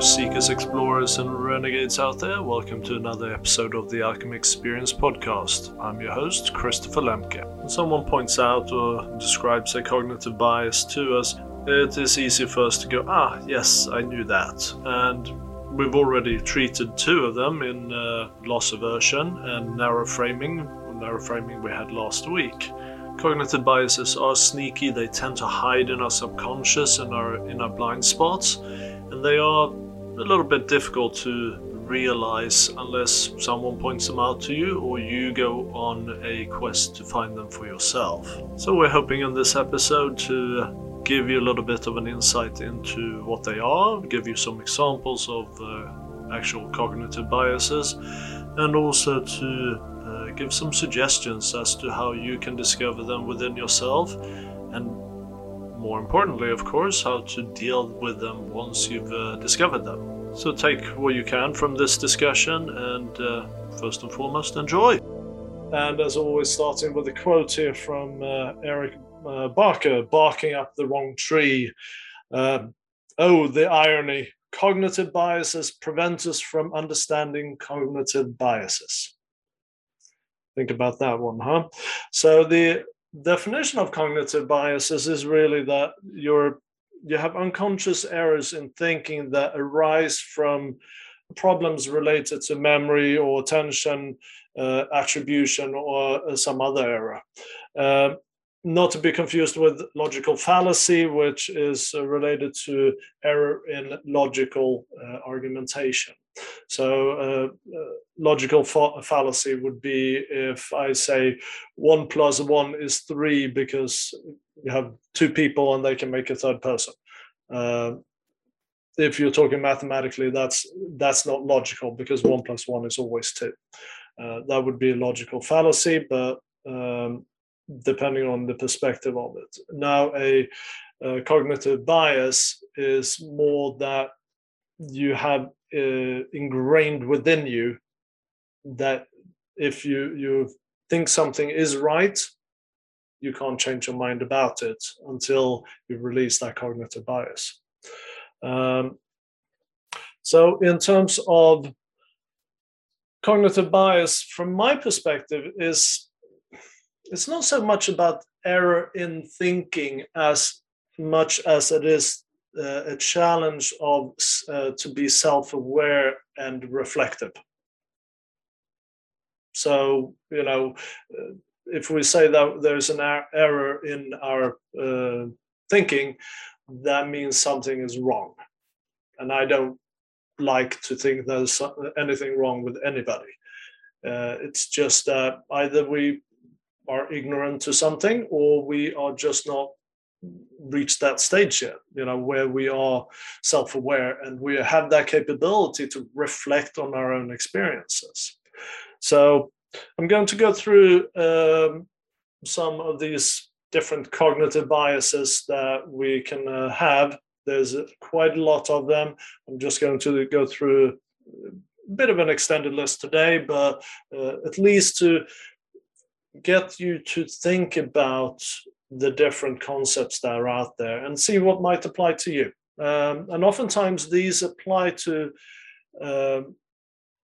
seekers, explorers, and renegades out there. Welcome to another episode of the Alchemy Experience podcast. I'm your host, Christopher Lemke. When someone points out or describes a cognitive bias to us, it is easy for us to go, ah, yes, I knew that. And we've already treated two of them in uh, loss aversion and narrow framing. Narrow framing we had last week. Cognitive biases are sneaky, they tend to hide in our subconscious and our in our blind spots, and they are a little bit difficult to realize unless someone points them out to you or you go on a quest to find them for yourself. So we're hoping in this episode to give you a little bit of an insight into what they are, give you some examples of uh, actual cognitive biases, and also to give some suggestions as to how you can discover them within yourself, and more importantly, of course, how to deal with them once you've uh, discovered them. So take what you can from this discussion and uh, first and foremost, enjoy. And as always, starting with a quote here from uh, Eric uh, Barker barking up the wrong tree. Um, oh, the irony. Cognitive biases prevent us from understanding cognitive biases. Think about that one, huh? So the definition of cognitive biases is really that you're you have unconscious errors in thinking that arise from problems related to memory or attention, uh, attribution, or uh, some other error. Uh, not to be confused with logical fallacy, which is uh, related to error in logical uh, argumentation. So, uh, uh, logical fa- fallacy would be if I say one plus one is three because you have two people and they can make a third person. Uh, if you're talking mathematically, that's that's not logical because one plus one is always two. Uh, that would be a logical fallacy, but um, depending on the perspective of it. Now, a, a cognitive bias is more that you have uh, ingrained within you that if you you think something is right you can't change your mind about it until you release that cognitive bias. Um, so in terms of cognitive bias from my perspective is it's not so much about error in thinking as much as it is uh, a challenge of uh, to be self-aware and reflective. So you know uh, if we say that there's an er- error in our uh, thinking that means something is wrong. And i don't like to think there's anything wrong with anybody. Uh, it's just that either we are ignorant to something or we are just not reached that stage yet you know where we are self-aware and we have that capability to reflect on our own experiences. So i'm going to go through um, some of these different cognitive biases that we can uh, have. There's quite a lot of them. I'm just going to go through a bit of an extended list today but uh, at least to get you to think about the different concepts that are out there and see what might apply to you. Um, and oftentimes these apply to um,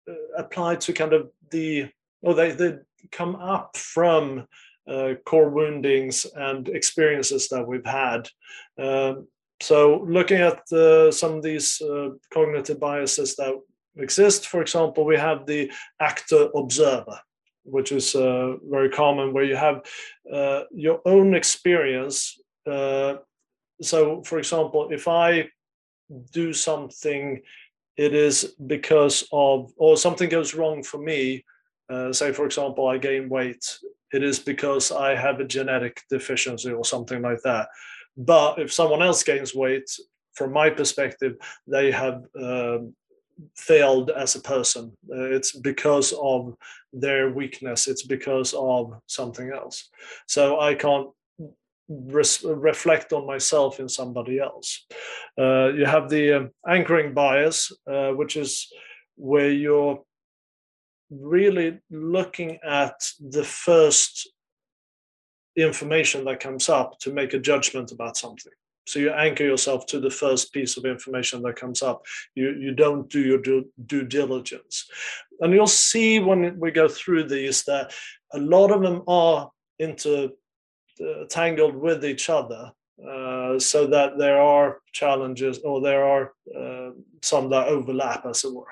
uh, apply to kind of the or they they come up from uh, core woundings and experiences that we've had. Um, so looking at uh, some of these uh, cognitive biases that exist, for example, we have the actor observer which is uh, very common, where you have uh, your own experience. Uh, so, for example, if I do something, it is because of, or something goes wrong for me. Uh, say, for example, I gain weight. It is because I have a genetic deficiency or something like that. But if someone else gains weight, from my perspective, they have um, failed as a person. Uh, it's because of their weakness. It's because of something else. So I can't res- reflect on myself in somebody else. Uh, you have the um, anchoring bias, uh, which is where you're really looking at the first information that comes up to make a judgment about something. So you anchor yourself to the first piece of information that comes up. You you don't do your due, due diligence, and you'll see when we go through these that a lot of them are into uh, tangled with each other. Uh, so that there are challenges or there are uh, some that overlap, as it were.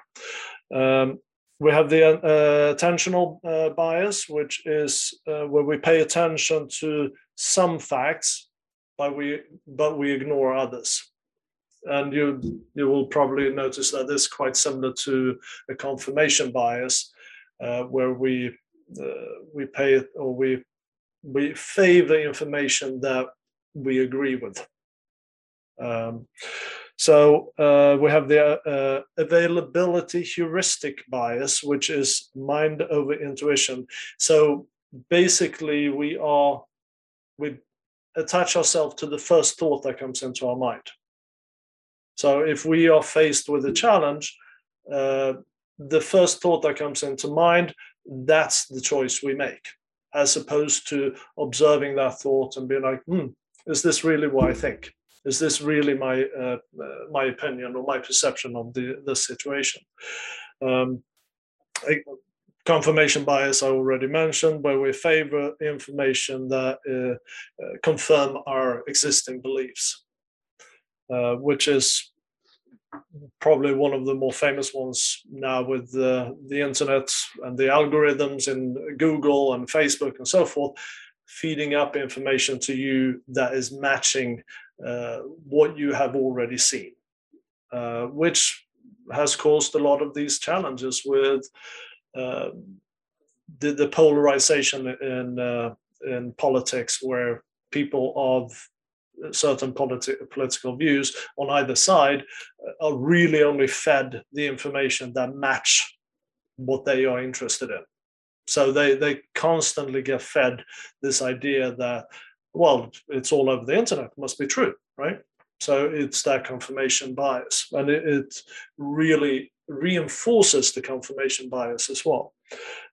Um, we have the uh, attentional uh, bias, which is uh, where we pay attention to some facts, but we but we ignore others. And you you will probably notice that this is quite similar to a confirmation bias, uh, where we uh, we pay or we we favor information that we agree with. Um, so uh, we have the uh, availability heuristic bias, which is mind over intuition. So basically, we are we attach ourselves to the first thought that comes into our mind. So if we are faced with a challenge, uh, the first thought that comes into mind, that's the choice we make, as opposed to observing that thought and being like, hmm, is this really what I think? is this really my uh, uh, my opinion or my perception of the the situation? Um, confirmation bias I already mentioned, where we favor information that uh, uh, confirm our existing beliefs, uh, which is probably one of the more famous ones now with the, the internet and the algorithms in Google and Facebook and so forth, feeding up information to you that is matching uh, what you have already seen, uh, which has caused a lot of these challenges with uh, the, the, polarization in in politics, where people of certain politi- political views on either side are really only fed the information that match what they are interested in. So they they constantly get fed this idea that well, it's all over the internet, must be true, right? So it's that confirmation bias, and it, it really reinforces the confirmation bias as well.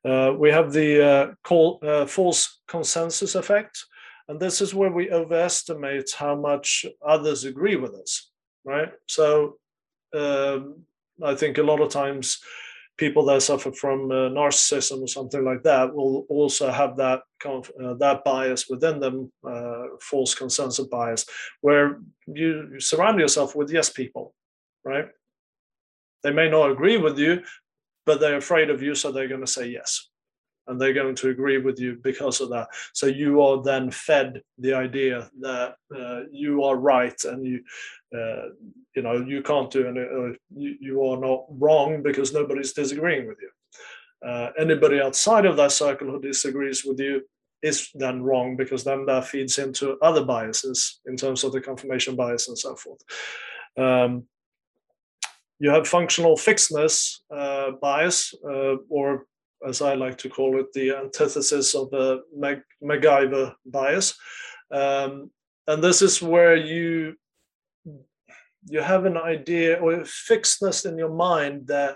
Uh, we have the uh, call, uh, false consensus effect, and this is where we overestimate how much others agree with us, right? So um, I think a lot of times people that suffer from uh, narcissism or something like that will also have that kind uh, that bias within them, uh, false consensus bias, where you surround yourself with yes people, right? They may not agree with you, but they're afraid of you, so they're going to say yes and they're going to agree with you because of that. So you are then fed the idea that uh, you are right and you, uh, you know, you can't do any, uh, you, are not wrong because nobody's disagreeing with you. Uh, anybody outside of that circle who disagrees with you is then wrong because then that feeds into other biases in terms of the confirmation bias and so forth. Um, you have functional fixedness uh, bias, uh, or as I like to call it, the antithesis of the Mac- MacGyver bias. Um, and this is where you you have an idea or a fixedness in your mind that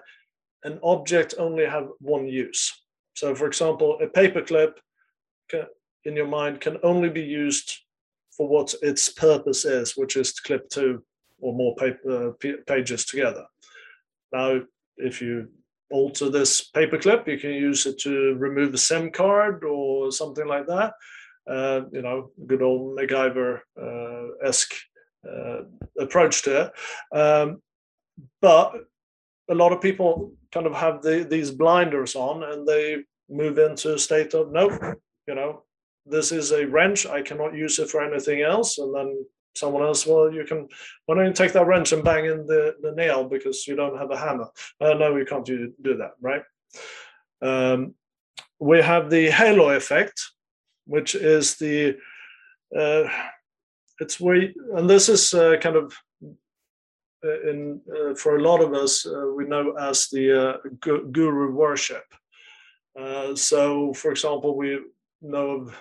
an object only have one use. So, for example, a paperclip in your mind can only be used for what its purpose is, which is to clip two or more paper pages together. Now, if you alter this paperclip. You can use it to remove a SIM card or something like that. Uh, you know, good old MacGyver-esque uh, approach to it. Um, but a lot of people kind of have the, these blinders on and they move into a state of nope, you know, this is a wrench. I cannot use it for anything else. And then someone else, well, you can, why don't you take that wrench and bang in the, the nail because you don't have a hammer? Uh, no, we can't do, do that, right? Um, we have the halo effect, which is the, uh, it's where, and this is uh, kind of uh, in uh, for a lot of us, uh, we know as the guru worship. so, for example, we know of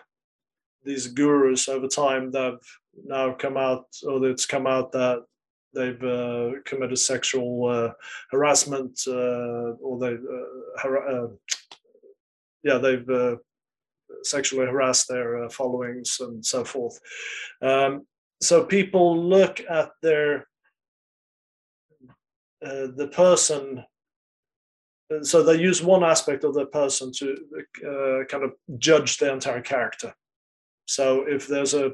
these gurus over time that have now come out, or it's come out that they've uh, committed sexual uh, harassment, uh, or they, uh, har- uh, yeah, they've sexually harassed their followings and so forth. Um, so people look at their the person so they use one aspect of the person to uh, kind of judge the entire character so if there's a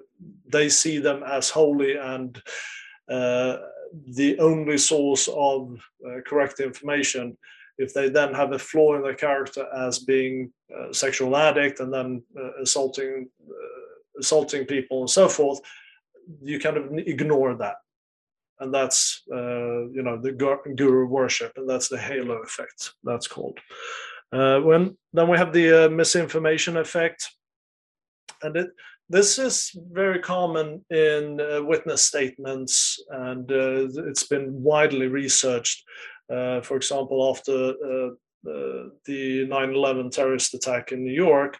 they see them as holy and uh, the only source of uh, correct information if they then have a flaw in their character as being a sexual addict and then uh, assaulting uh, assaulting people and so forth you kind of ignore that. And that's uh, you know the guru worship and that's the halo effect that's called. Uh, when then we have the uh, misinformation effect and it this is very common in uh, witness statements and uh, it's been widely researched uh, for example after the 9-11 terrorist attack in new york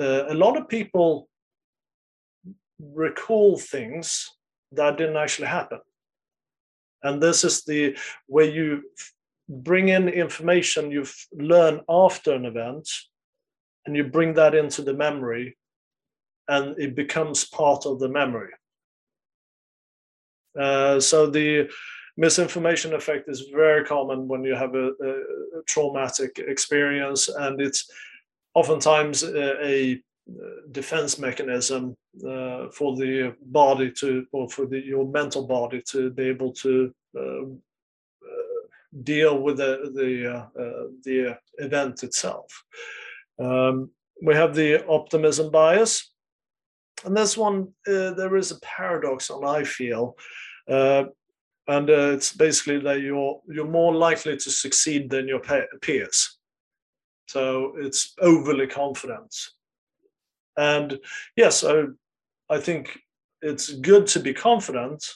a lot of people recall things that didn't actually happen. And this is the way you bring in information you've learned after an event and you bring that into the memory and it becomes part of the memory. Uh, so the misinformation effect is very common when you have a, a traumatic experience and it's oftentimes a, a defense mechanism uh, for the body to or for the, your mental body to be able to uh, uh deal with the the, uh, uh, the event itself. Um, we have the optimism bias, and this one uh, there is a paradox, and I feel. Uh, and uh, it's basically that you're you're more likely to succeed than your peers. So it's overly confident and yes, I, I think it's good to be confident,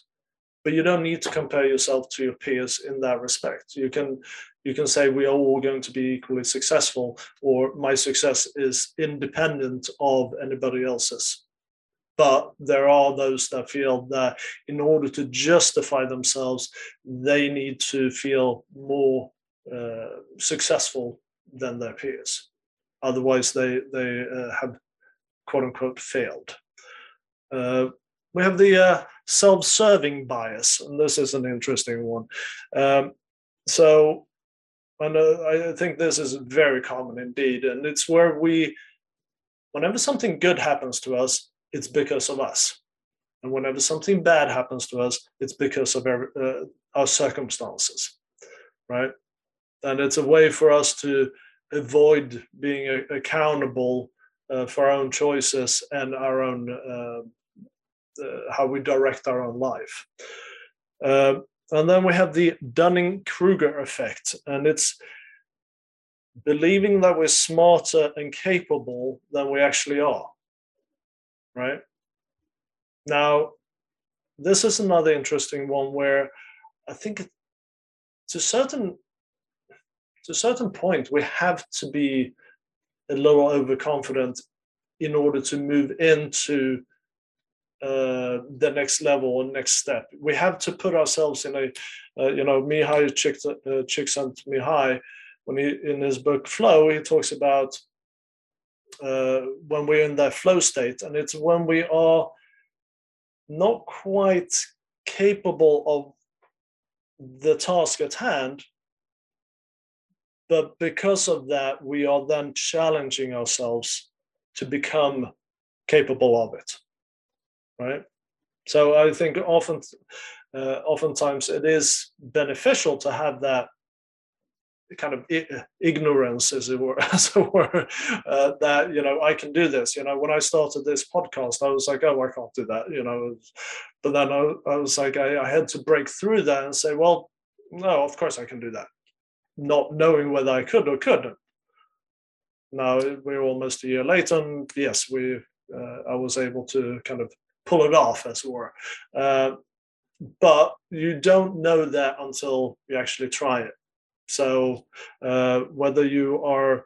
but you don't need to compare yourself to your peers in that respect. You can you can say we are all going to be equally successful, or my success is independent of anybody else's. But there are those that feel that in order to justify themselves, they need to feel more uh, successful than their peers. Otherwise, they they uh, have quote unquote failed. Uh, we have the uh, self-serving bias, and this is an interesting one. Um, so, and I think this is very common indeed, and it's where we, whenever something good happens to us, it's because of us, and whenever something bad happens to us, it's because of our, uh, our circumstances, right? And it's a way for us to avoid being accountable uh, for our own choices and our own uh, uh, how we direct our own life. Uh, and then we have the Dunning Kruger effect, and it's believing that we're smarter and capable than we actually are. Right? Now, this is another interesting one where I think to certain to a certain point we have to be a little overconfident in order to move into uh, the next level or next step. We have to put ourselves in a, uh, you know, Mihaly uh, Csikszentmihalyi, when he in his book Flow, he talks about when we're in that flow state, and it's when we are not quite capable of the task at hand, but because of that, we are then challenging ourselves to become capable of it. Right. So I think often, uh, oftentimes it is beneficial to have that kind of ignorance, as it were, as it were, uh, that you know I can do this. You know, when I started this podcast, I was like, oh, I can't do that. You know, but then I, I was like, I, I had to break through that and say, well, no, of course I can do that not knowing whether I could or couldn't. Now we're almost a year later, and yes, we uh, I was able to kind of pull it off, as it were. Uh, but you don't know that until you actually try it. So uh, whether you are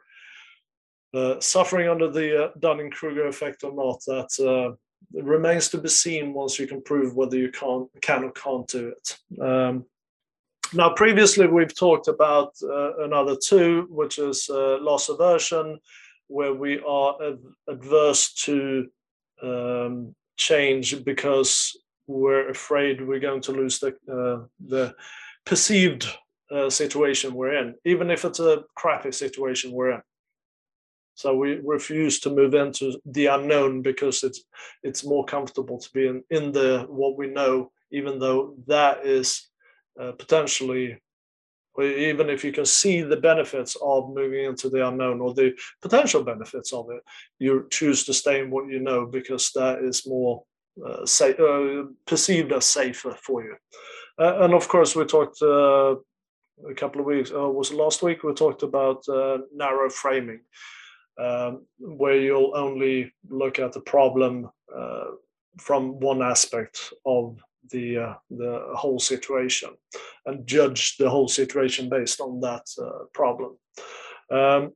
uh, suffering under the uh, Dunning-Kruger effect or not, that uh, remains to be seen once you can prove whether you can can or can't do it. Um, now, previously we've talked about uh, another two, which is uh, loss aversion, where we are ad- adverse to um, change because we're afraid we're going to lose the the perceived uh, situation we're in, even if it's a crappy situation we're in. So we refuse to move into the unknown because it's it's more comfortable to be in, in the what we know, even though that is uh, potentially, even if you can see the benefits of moving into the unknown or the potential benefits of it, you choose to stay in what you know because that is more uh, say, uh, perceived as safer for you. Uh, and of course, we talked uh, a couple of weeks, uh, was last week, we talked about uh, narrow framing, um, where you'll only look at the problem from one aspect of the uh, the whole situation and judge the whole situation based on that uh, problem. Um,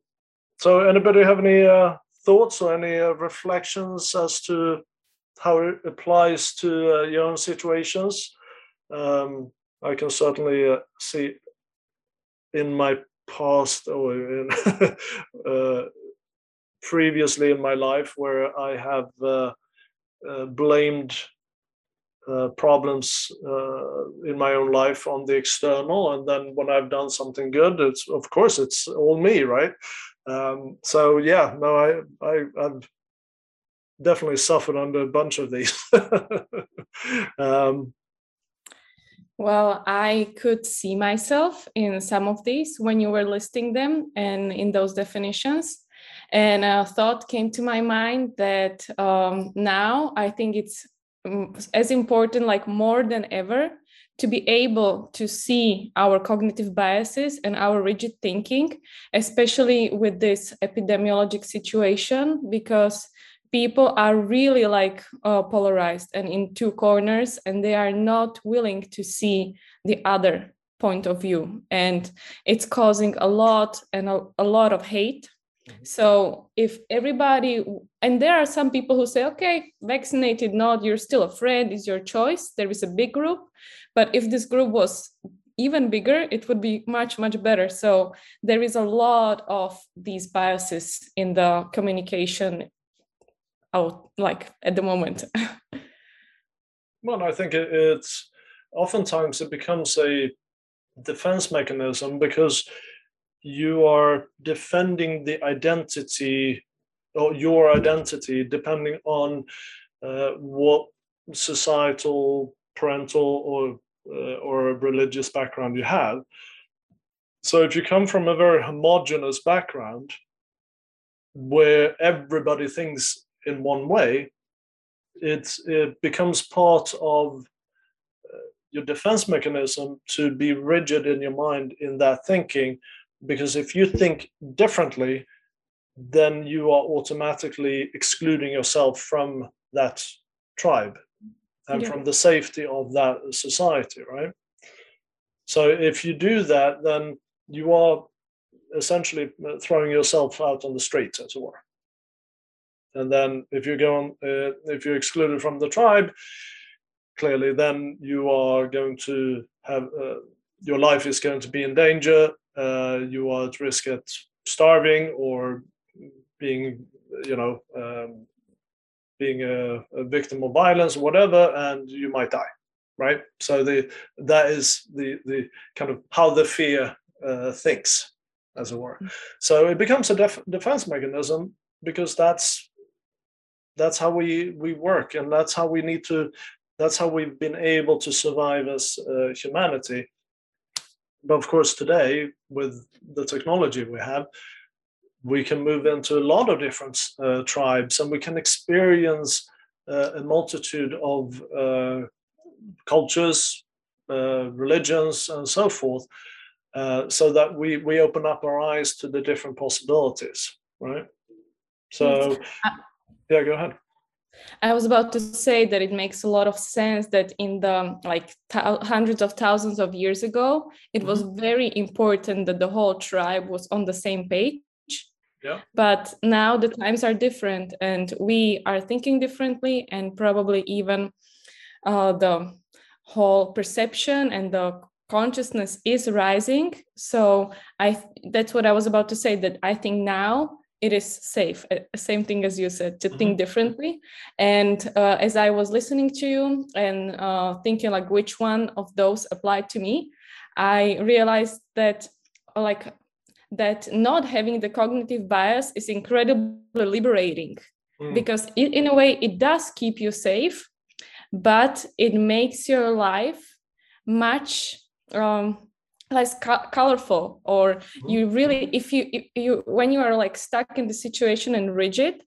so, anybody have any uh, thoughts or any reflections as to how it applies to uh, your own situations. Um, I can certainly uh, see in my past or in uh, previously in my life where I have uh, uh, blamed uh, problems in my own life on the external, and then when I've done something good, it's of course it's all me, right? Um, so yeah, no, I, I I've definitely suffered under a bunch of these. um, well, I could see myself in some of these when you were listing them and in those definitions. And a thought came to my mind that um, now I think it's mm, as important, like more than ever, to be able to see our cognitive biases and our rigid thinking, especially with this epidemiologic situation, because people are really like uh, polarized and in two corners and they are not willing to see the other point of view. And it's causing a lot and a, a lot of hate. Mm-hmm. so if everybody and there are some people who say okay vaccinated not you're still afraid it's your choice there is a big group. But if this group was even bigger it would be much much better. So there is a lot of these biases in the communication out like at the moment. Well i think it's oftentimes it becomes a defense mechanism because you are defending the identity or your identity depending on uh, what societal parental or uh, or religious background you have. So if you come from a very homogenous background where everybody thinks in one way, it, it becomes part of uh, your defense mechanism to be rigid in your mind in that thinking. Because if you think differently, then you are automatically excluding yourself from that tribe and yeah. from the safety of that society, right? So if you do that, then you are essentially throwing yourself out on the streets, as it were. And then if you go on, uh, if you're excluded from the tribe, clearly then you are going to have uh, your life is going to be in danger. Uh, you are at risk at starving or being, you know, um, being a, a, victim of violence or whatever, and you might die, right? So the that is the the kind of how the fear uh, thinks, as it were. Mm. So it becomes a def- defense mechanism because that's that's how we we work and that's how we need to that's how we've been able to survive as uh, humanity. But of course today with the technology we have we can move into a lot of different uh, tribes and we can experience uh, a multitude of uh, cultures uh, religions and so forth uh, so that we we open up our eyes to the different possibilities right? So yeah, go ahead. I was about to say that it makes a lot of sense that in the like hundreds of thousands of years ago, it mm-hmm. was very important that the whole tribe was on the same page. Yeah. But now the times are different and we are thinking differently, and probably even uh, the whole perception and the consciousness is rising. So I that's what I was about to say that I think now it is safe uh, same thing as you said to mm-hmm. think differently and uh, as i was listening to you and uh, thinking like which one of those applied to me i realized that like that not having the cognitive bias is incredibly liberating mm. because it, in a way it does keep you safe but it makes your life much um, less co- colorful or mm-hmm. you really if you if you when you are like stuck in the situation and rigid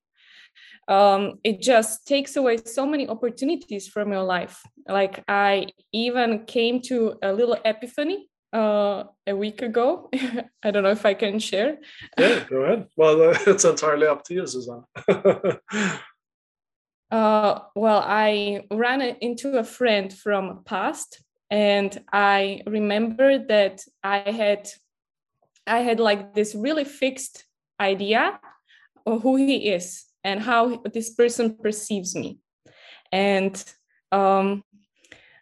um, it just takes away so many opportunities from your life. Like i even came to a little epiphany uh, a week ago. I don't know if i can share. Yeah go ahead. Well uh, it's entirely up to you susanne uh, well i ran into a friend from past and i remember that i had i had like this really fixed idea of who he is and how this person perceives me. And um,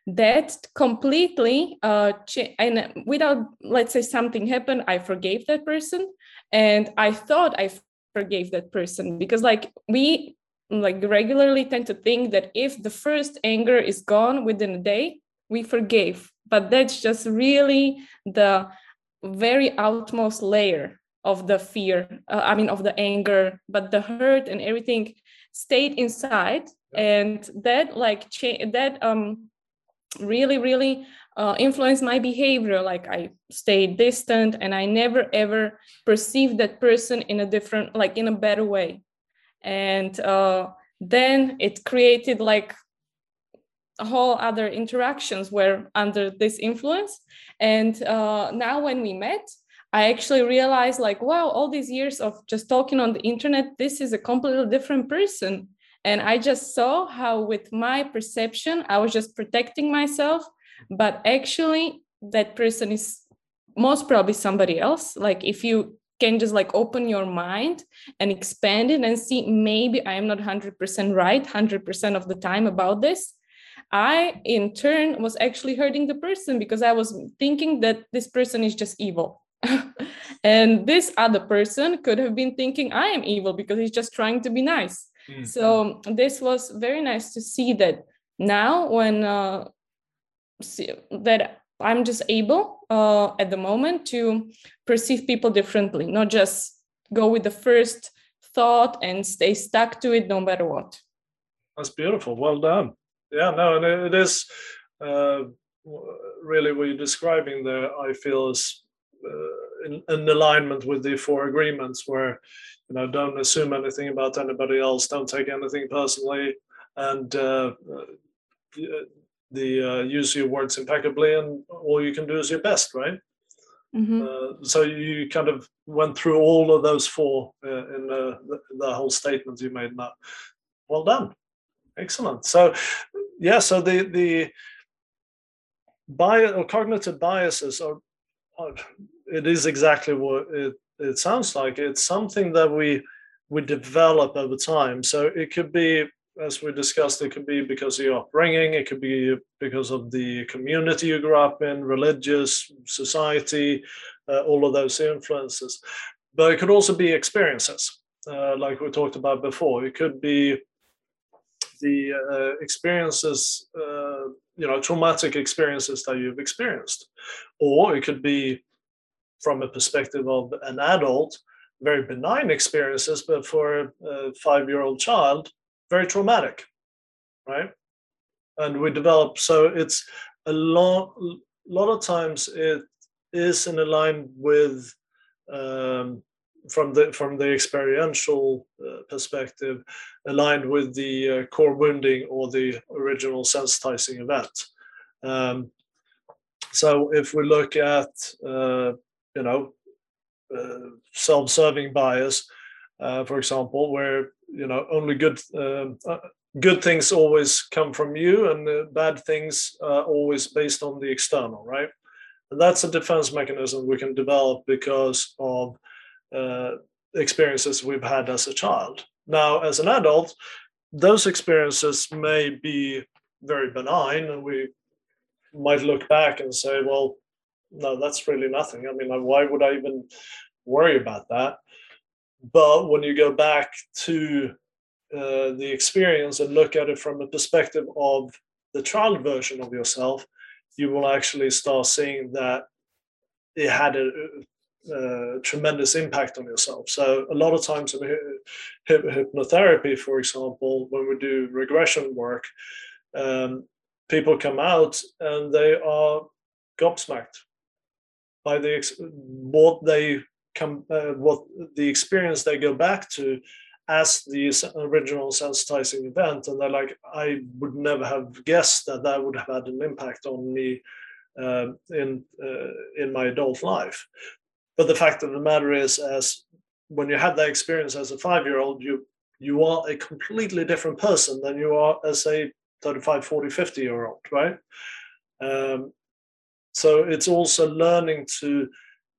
that completely uh, and without let's say something happened i forgave that person. And i thought i forgave that person because like we like regularly tend to think that if the first anger is gone within a day we forgave but that's just really the very outmost layer of the fear uh, i mean of the anger but the hurt and everything stayed inside. And that like cha- that um really really uh, influenced my behavior. Like i stayed distant and i never ever perceived that person in a different like in a better way. And uh, then it created like whole other interactions were under this influence. And uh, now when we met i actually realized like wow all these years of just talking on the internet this is a completely different person. And i just saw how with my perception i was just protecting myself. But actually that person is most probably somebody else. Like if you can just like open your mind and expand it and see maybe i am not 100% right 100% of the time about this I, in turn, was actually hurting the person because I was thinking that this person is just evil. and this other person could have been thinking I am evil because he's just trying to be nice. Mm-hmm. So this was very nice to see that now when uh, see, that I'm just able uh, at the moment to perceive people differently, not just go with the first thought and stay stuck to it no matter what. That's beautiful. Well done yeah, no, and it is uh, really what you're describing there. I feel is uh, in, in, alignment with the four agreements, where you know don't assume anything about anybody else, don't take anything personally, and uh, the, the uh, use your words impeccably, and all you can do is your best, right? Mm-hmm. Uh, so you kind of went through all of those four uh, in the, the, whole statement you made now. Well done. Excellent. So yeah, so the the bias or cognitive biases are, are, it is exactly what it, it sounds like. It's something that we we develop over time. So it could be, as we discussed, it could be because of your upbringing, it could be because of the community you grew up in, religious, society, uh, all of those influences. But it could also be experiences, uh, like we talked about before. It could be the uh, experiences, uh, you know, traumatic experiences that you've experienced. Or it could be from a perspective of an adult, very benign experiences, but for a five year old child, very traumatic, right? And we develop, so it's a lot, lot of times it is in line with um, from the from the experiential uh, perspective aligned with the uh, core wounding or the original sensitizing event. Um, so if we look at uh, you know uh, self-serving bias uh, for example where you know only good um, uh, good things always come from you and bad things are always based on the external right? And that's a defense mechanism we can develop because of uh, experiences we've had as a child. Now, as an adult, those experiences may be very benign, and we might look back and say, well, no, that's really nothing. I mean, why would I even worry about that? but when you go back to uh, the experience and look at it from the perspective of the child version of yourself, you will actually start seeing that it had a, a tremendous impact on yourself. So a lot of times in hypnotherapy, for example, when we do regression work, um, people come out and they are gobsmacked by the what they come uh, what the experience they go back to as the original sensitizing event and they're like i would never have guessed that that would have had an impact on me uh, in uh, in my adult life but the fact of the matter is as when you had that experience as a five year old you you are a completely different person than you are as a 35 40 50 year old right um, so it's also learning to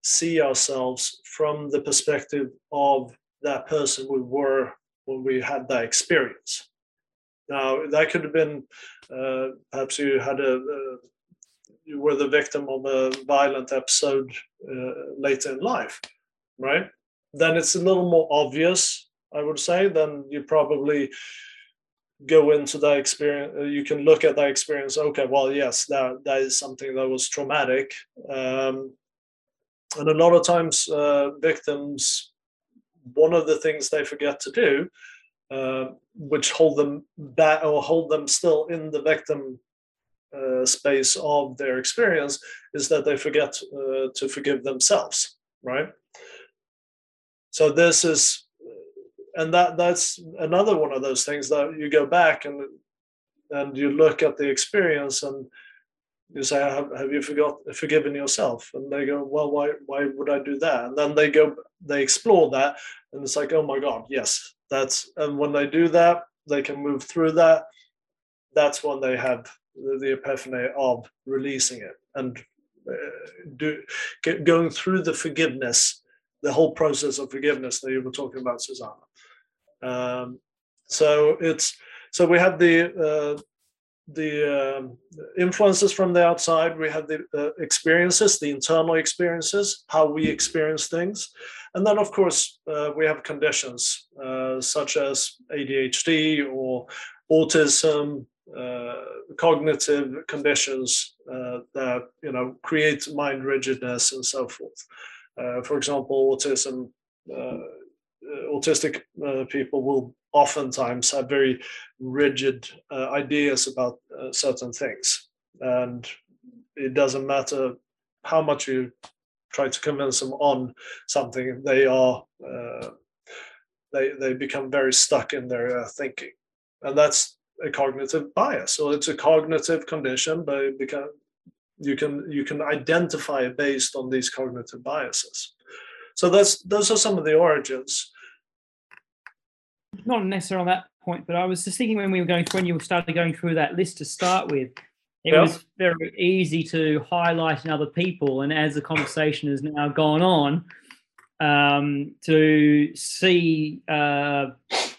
see ourselves from the perspective of that person we were when we had that experience. Now that could have been uh, perhaps you had a, a, you were the victim of a violent episode uh, later in life, right? Then it's a little more obvious, I would say. Then you probably go into that experience uh, you can look at that experience okay well yes that that is something that was traumatic um, and a lot of times uh, victims one of the things they forget to do uh, which hold them back or hold them still in the victim uh, space of their experience is that they forget uh, to forgive themselves right? So this is and that that's another one of those things that you go back and and you look at the experience and you say have, have you forgot forgiven yourself? And they go well why why would i do that? And then they go they explore that and it's like oh my god yes that's and when they do that they can move through that that's when they have the, epiphany of releasing it and uh, do get, going through the forgiveness the whole process of forgiveness that you were talking about susanna um, so it's so we have the uh, the uh, influences from the outside. We have the uh, experiences, the internal experiences, how we experience things, and then of course uh, we have conditions uh, such as ADHD or autism. Uh, cognitive conditions that you know create mind rigidness and so forth. for example, autism uh, autistic uh, people will oftentimes have very rigid uh, ideas about uh, certain things and it doesn't matter how much you try to convince them on something they are uh, they they become very stuck in their uh, thinking and that's a cognitive bias. Or it's a cognitive condition but because you can you can identify it based on these cognitive biases. So that's those are some of the origins. Not necessarily on that point, but I was just thinking when we were going through when you started going through that list to start with, it yeah. was very easy to highlight in other people, and as the conversation has now gone on, um, to see uh,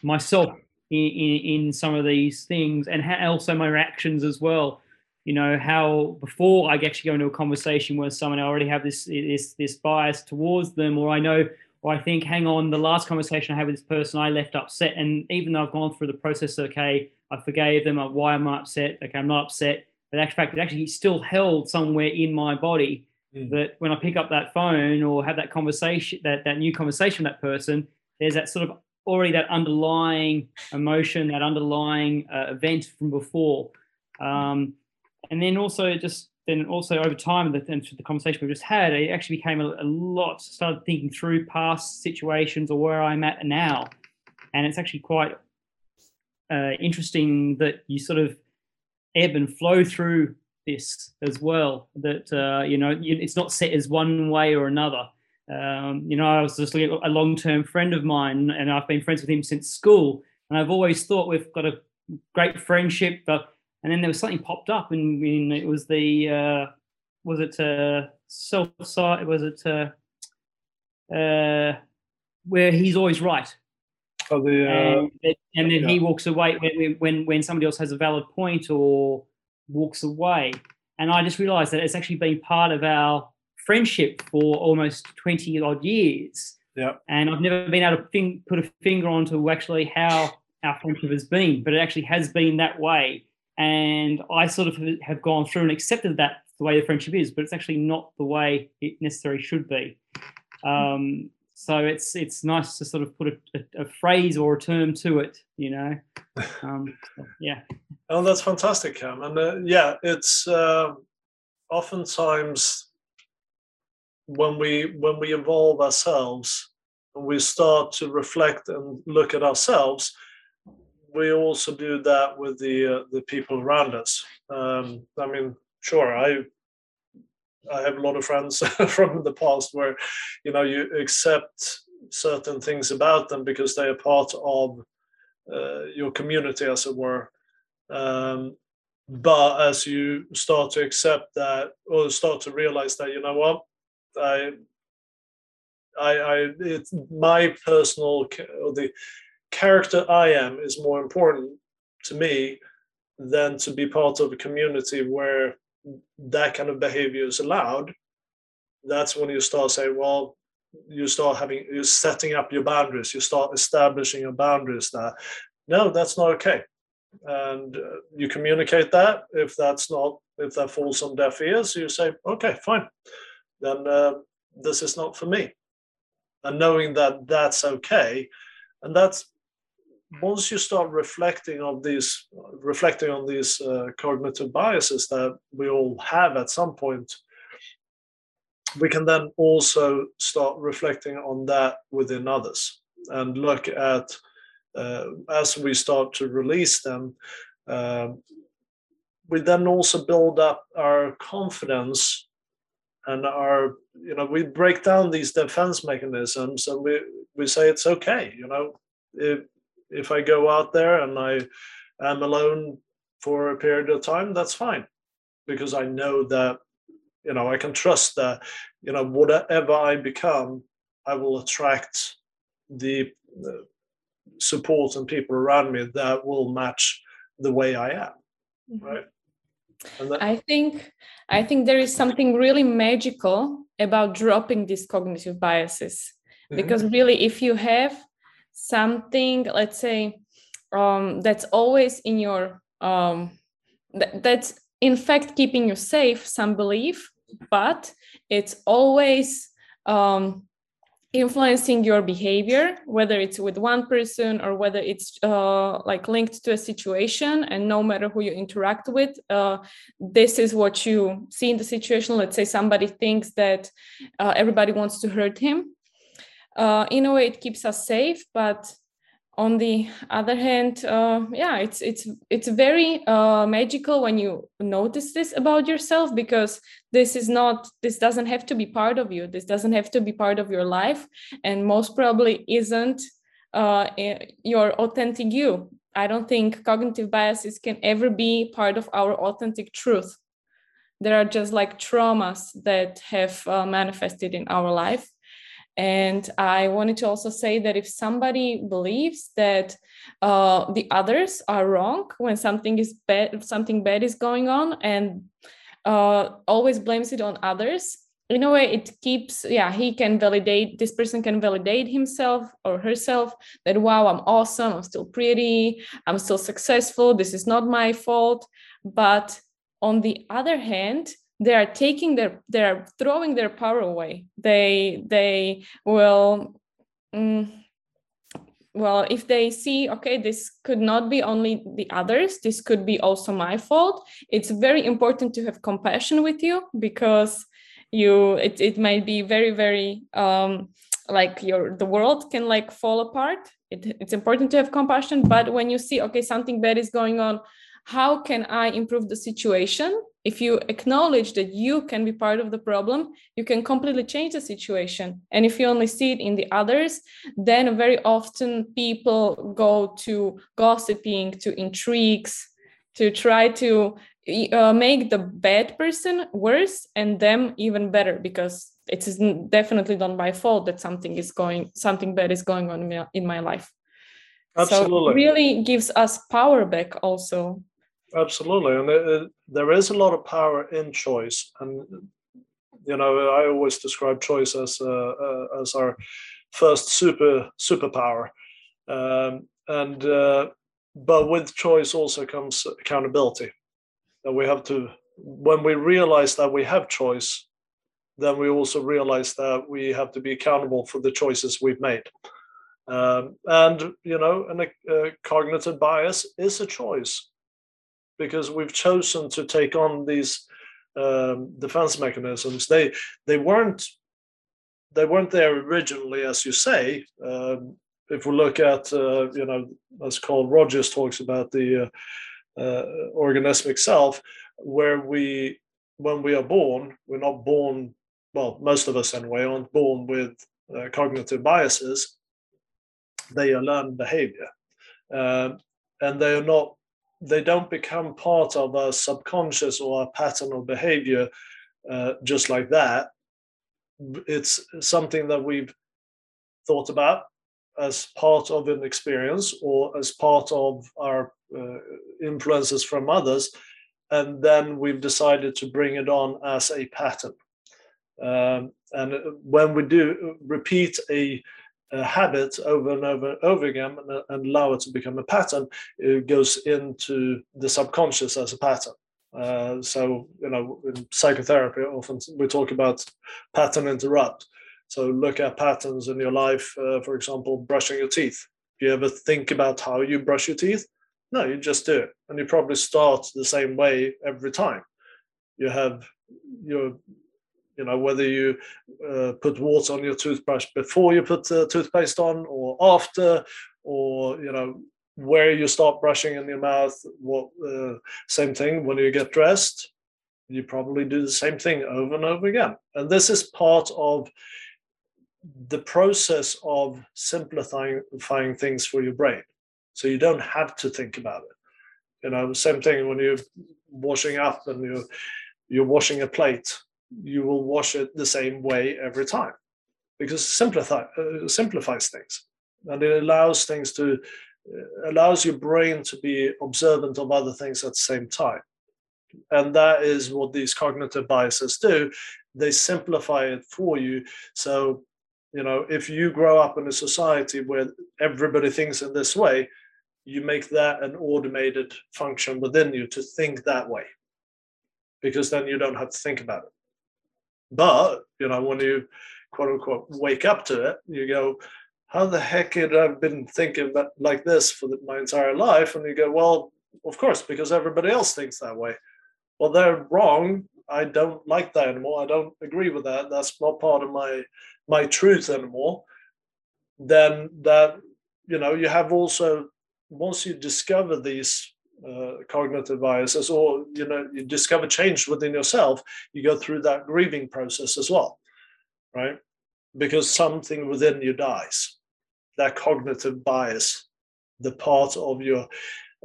myself in, in, in, some of these things, and how, also my reactions as well. You know how before I actually go into a conversation with someone I already have this this this bias towards them, or I know or I think, hang on, the last conversation I had with this person, I left upset. And even though I've gone through the process, okay, I forgave them, why am I upset? Okay, I'm not upset. But in fact, it actually still held somewhere in my body mm. that when I pick up that phone or have that conversation, that, that new conversation with that person, there's that sort of already that underlying emotion, that underlying uh, event from before. Um, and then also just then also over time, the, and the conversation we just had, it actually became a, a, lot. Started thinking through past situations or where I'm at now, and it's actually quite uh, interesting that you sort of ebb and flow through this as well. That uh, you know, it's not set as one way or another. Um, you know, I was just looking at a long-term friend of mine, and I've been friends with him since school, and I've always thought we've got a great friendship, but and then there was something popped up, and, and it was the uh, was it uh, self side? Was it uh, uh, where he's always right? Oh, the, uh, and, and, then yeah. he walks away when, when when somebody else has a valid point or walks away. And I just realised that it's actually been part of our friendship for almost twenty odd years. Yeah. And I've never been able to fin- put a finger onto actually how our friendship has been, but it actually has been that way. And I sort of have gone through and accepted that the way the friendship is, but it's actually not the way it necessarily should be. Um, so it's it's nice to sort of put a, a, a phrase or a term to it, you know. Um, yeah. Oh, that's fantastic, Cam. And uh, yeah, it's uh, oftentimes when we when we evolve ourselves and we start to reflect and look at ourselves, we also do that with the uh, the people around us. Um, I mean, sure, I I have a lot of friends from the past where you know you accept certain things about them because they are part of uh, your community, as it were. Um, but as you start to accept that or start to realize that you know what i i, I it's my personal the character i am is more important to me than to be part of a community where that kind of behavior is allowed. That's when you start saying well you start having you're setting up your boundaries you start establishing your boundaries that no that's not okay. And uh, you communicate that. If that's not if that falls on deaf ears you say okay fine then uh, this is not for me. And knowing that that's okay and that's once you start reflecting on these reflecting on these uh, cognitive biases that we all have at some point we can then also start reflecting on that within others and look at uh, as we start to release them, uh, we then also build up our confidence and our you know we break down these defense mechanisms and we we say it's okay you know if if i go out there and i am alone for a period of time that's fine because i know that you know i can trust that you know whatever i become i will attract the, the support and people around me that will match the way I am. Mm-hmm. Right. That- I think I think there is something really magical about dropping these cognitive biases. Mm-hmm. Because really if you have something, let's say, um, that's always in your um, th- that's in fact keeping you safe, some belief, but it's always um, influencing your behavior whether it's with one person or whether it's uh, like linked to a situation and no matter who you interact with uh, this is what you see in the situation. Let's say somebody thinks that uh, everybody wants to hurt him. Uh, in a way it keeps us safe but on the other hand uh, yeah it's it's it's very uh, magical when you notice this about yourself because this is not this doesn't have to be part of you. This doesn't have to be part of your life and most probably isn't uh, your authentic you. I don't think cognitive biases can ever be part of our authentic truth. There are just like traumas that have uh, manifested in our life and I wanted to also say that if somebody believes that uh, the others are wrong when something is bad, something bad is going on, and uh, always blames it on others, in a way it keeps yeah he can validate this person can validate himself or herself that wow i'm awesome i'm still pretty i'm still successful this is not my fault. But on the other hand they are taking their they are throwing their power away. They they will mm, well if they see okay this could not be only the others this could be also my fault it's very important to have compassion with you because you it, it might be very very um like your the world can like fall apart. It, it's important to have compassion but when you see okay something bad is going on how can i improve the situation? If you acknowledge that you can be part of the problem you can completely change the situation. And if you only see it in the others then very often people go to gossiping to intrigues to try to uh, make the bad person worse and them even better because it is definitely not my fault that something is going something bad is going on in my life. Absolutely. so it really gives us power back also absolutely and there is a lot of power in choice and you know i always describe choice as uh, uh, as our first super superpower. Um, and uh, but with choice also comes accountability. That we have to when we realize that we have choice, then we also realize that we have to be accountable for the choices we've made. Um, and you know, and a, a cognitive bias is a choice because we've chosen to take on these um, defense mechanisms. They they weren't they weren't there originally, as you say. Um, if we look at uh, you know, as Carl Rogers talks about the uh, uh, organismic self, where we when we are born, we're not born. Well, most of us anyway aren't born with uh, cognitive biases. They are learned behavior, um, and they are not they don't become part of our subconscious or our pattern of behavior uh, just like that. It's something that we've thought about as part of an experience or as part of our uh, influences from others. And then we've decided to bring it on as a pattern. Um, and when we do repeat a a habit over and over and over again and, and, allow it to become a pattern, it goes into the subconscious as a pattern. Uh, so, you know, in psychotherapy, often we talk about pattern interrupt. So, look at patterns in your life, uh, for example, brushing your teeth. Do you ever think about how you brush your teeth? No, you just do it. And you probably start the same way every time. You have your you know whether you uh, put water on your toothbrush before you put the toothpaste on or after or you know where you start brushing in your mouth what uh, same thing when you get dressed you probably do the same thing over and over again. And this is part of the process of simplifying things for your brain. So you don't have to think about it. You know same thing when you're washing up and you're you're washing a plate you will wash it the same way every time because simplify uh, simplifies things and it allows things to uh, allows your brain to be observant of other things at the same time. And that is what these cognitive biases do. They simplify it for you. So you know if you grow up in a society where everybody thinks in this way you make that an automated function within you to think that way because then you don't have to think about it but, you know, when you quote unquote wake up to it, you go, how the heck had I been thinking about like this for the, my entire life? And you go, well, of course, because everybody else thinks that way. Well, they're wrong. I don't like that anymore. I don't agree with that. That's not part of my my truth anymore. Then that you know you have also once you discover these uh, cognitive biases or you know you discover change within yourself you go through that grieving process as well right? Because something within you dies. That cognitive bias the part of your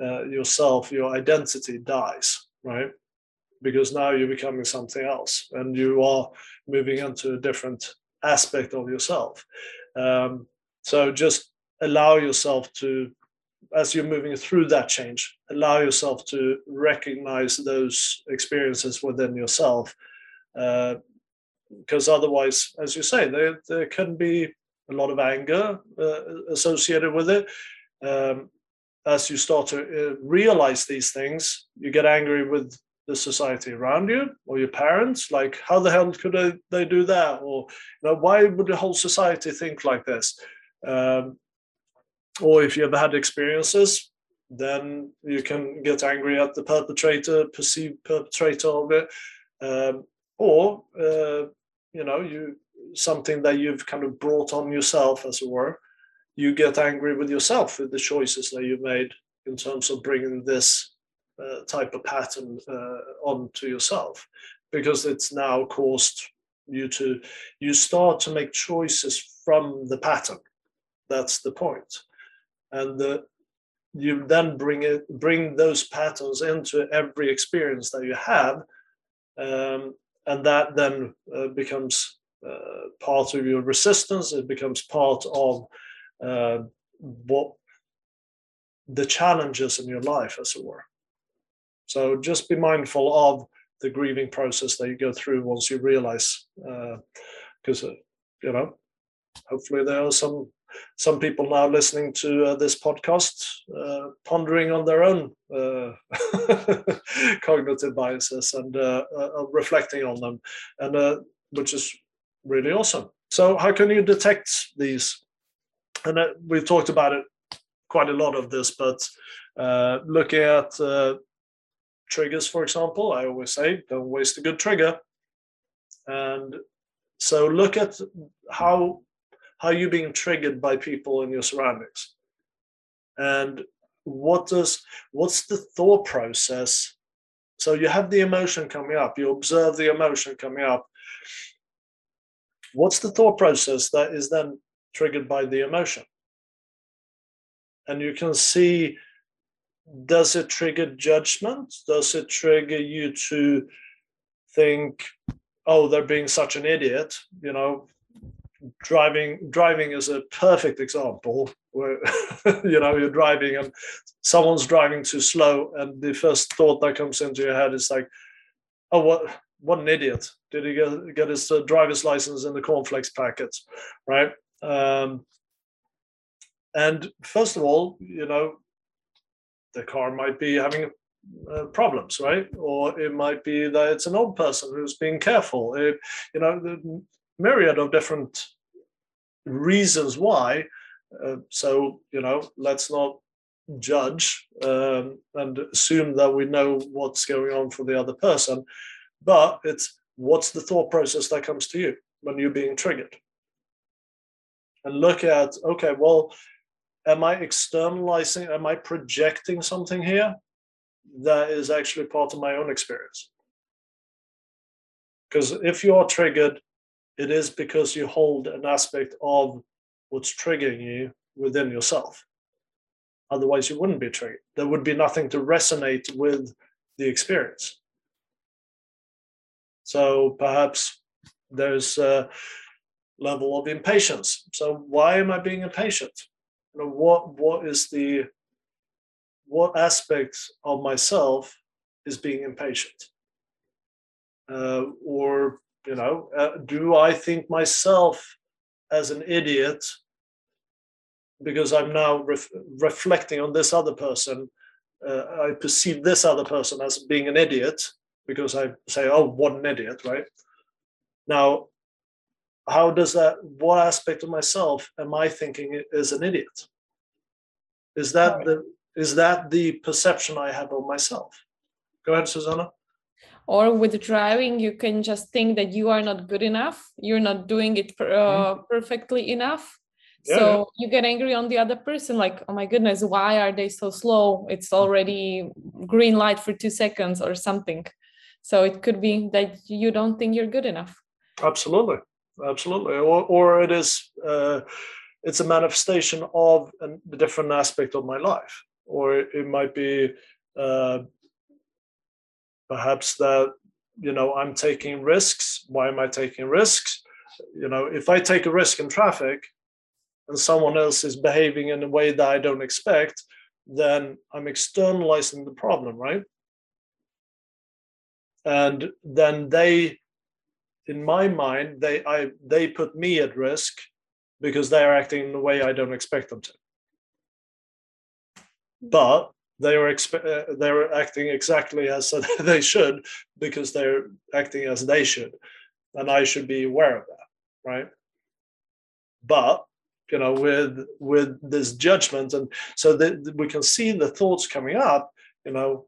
uh, yourself your identity dies right? Because now you're becoming something else and you are moving into a different aspect of yourself. Um, so just allow yourself to as you're moving through that change, allow yourself to recognize those experiences within yourself. Uh, because otherwise, as you say, there, there can be a lot of anger uh, associated with it. Um, as you start to uh, realize these things, you get angry with the society around you or your parents. Like, how the hell could they, they do that? Or, you know, why would the whole society think like this? Um, or if you ever had experiences, then you can get angry at the perpetrator, perceived perpetrator of it, um, or uh, you know, you something that you've kind of brought on yourself, as it were. You get angry with yourself with the choices that you've made in terms of bringing this uh, type of pattern uh, onto yourself, because it's now caused you to you start to make choices from the pattern. That's the point and the, you then bring it bring those patterns into every experience that you have um, and that then uh, becomes uh, part of your resistance. It becomes part of uh, what the challenges in your life as it were. So just be mindful of the grieving process that you go through once you realize because uh, uh, you know hopefully there are some some people now listening to uh, this podcast uh, pondering on their own uh, cognitive biases and uh, uh, reflecting on them, and uh, which is really awesome. So, how can you detect these? And we've talked about it quite a lot of this, but looking at triggers, for example, I always say, don't waste a good trigger. And so, look at how how are you being triggered by people in your surroundings? And what does what's the thought process? So you have the emotion coming up you observe the emotion coming up. What's the thought process that is then triggered by the emotion? And you can see does it trigger judgment? Does it trigger you to think oh they're being such an idiot you know driving driving is a perfect example where you know you're driving and someone's driving too slow and the first thought that comes into your head is like oh what what an idiot. Did he get, get his uh, driver's license in the cornflakes packet right? Um, and first of all you know the car might be having uh, problems right? Or it might be that it's an old person who's being careful. It, you know the, myriad of different reasons why. Uh, so, you know, let's not judge um, and assume that we know what's going on for the other person. But it's what's the thought process that comes to you when you're being triggered? And look at, okay, well, am I externalizing, am I projecting something here that is actually part of my own experience? Because if you are triggered it is because you hold an aspect of what's triggering you within yourself. Otherwise, you wouldn't be triggered. There would be nothing to resonate with the experience. So perhaps there's a level of impatience. So why am I being impatient? You know, what what is the what aspect of myself is being impatient? Uh, or you know, uh, do I think myself as an idiot because I'm now ref- reflecting on this other person? Uh, I perceive this other person as being an idiot because I say, "Oh, what an idiot!" Right now, how does that? What aspect of myself am I thinking is an idiot? Is that right. the is that the perception I have of myself? Go ahead, Susanna or with driving you can just think that you are not good enough. You're not doing it uh, mm-hmm. perfectly enough. Yeah. so you get angry on the other person like oh my goodness why are they so slow? It's already green light for two seconds or something. So it could be that you don't think you're good enough. Absolutely. Absolutely. Or, or it is uh, it's a manifestation of a different aspect of my life. Or it might be uh, perhaps that you know i'm taking risks. Why am i taking risks? You know if i take a risk in traffic and someone else is behaving in a way that i don't expect then i'm externalizing the problem right? And then they in my mind they i they put me at risk because they are acting in a way i don't expect them to. But they are expe- uh, they're acting exactly as they should because they're acting as they should. And i should be aware of that right? But you know with with this judgment and so that we can see the thoughts coming up you know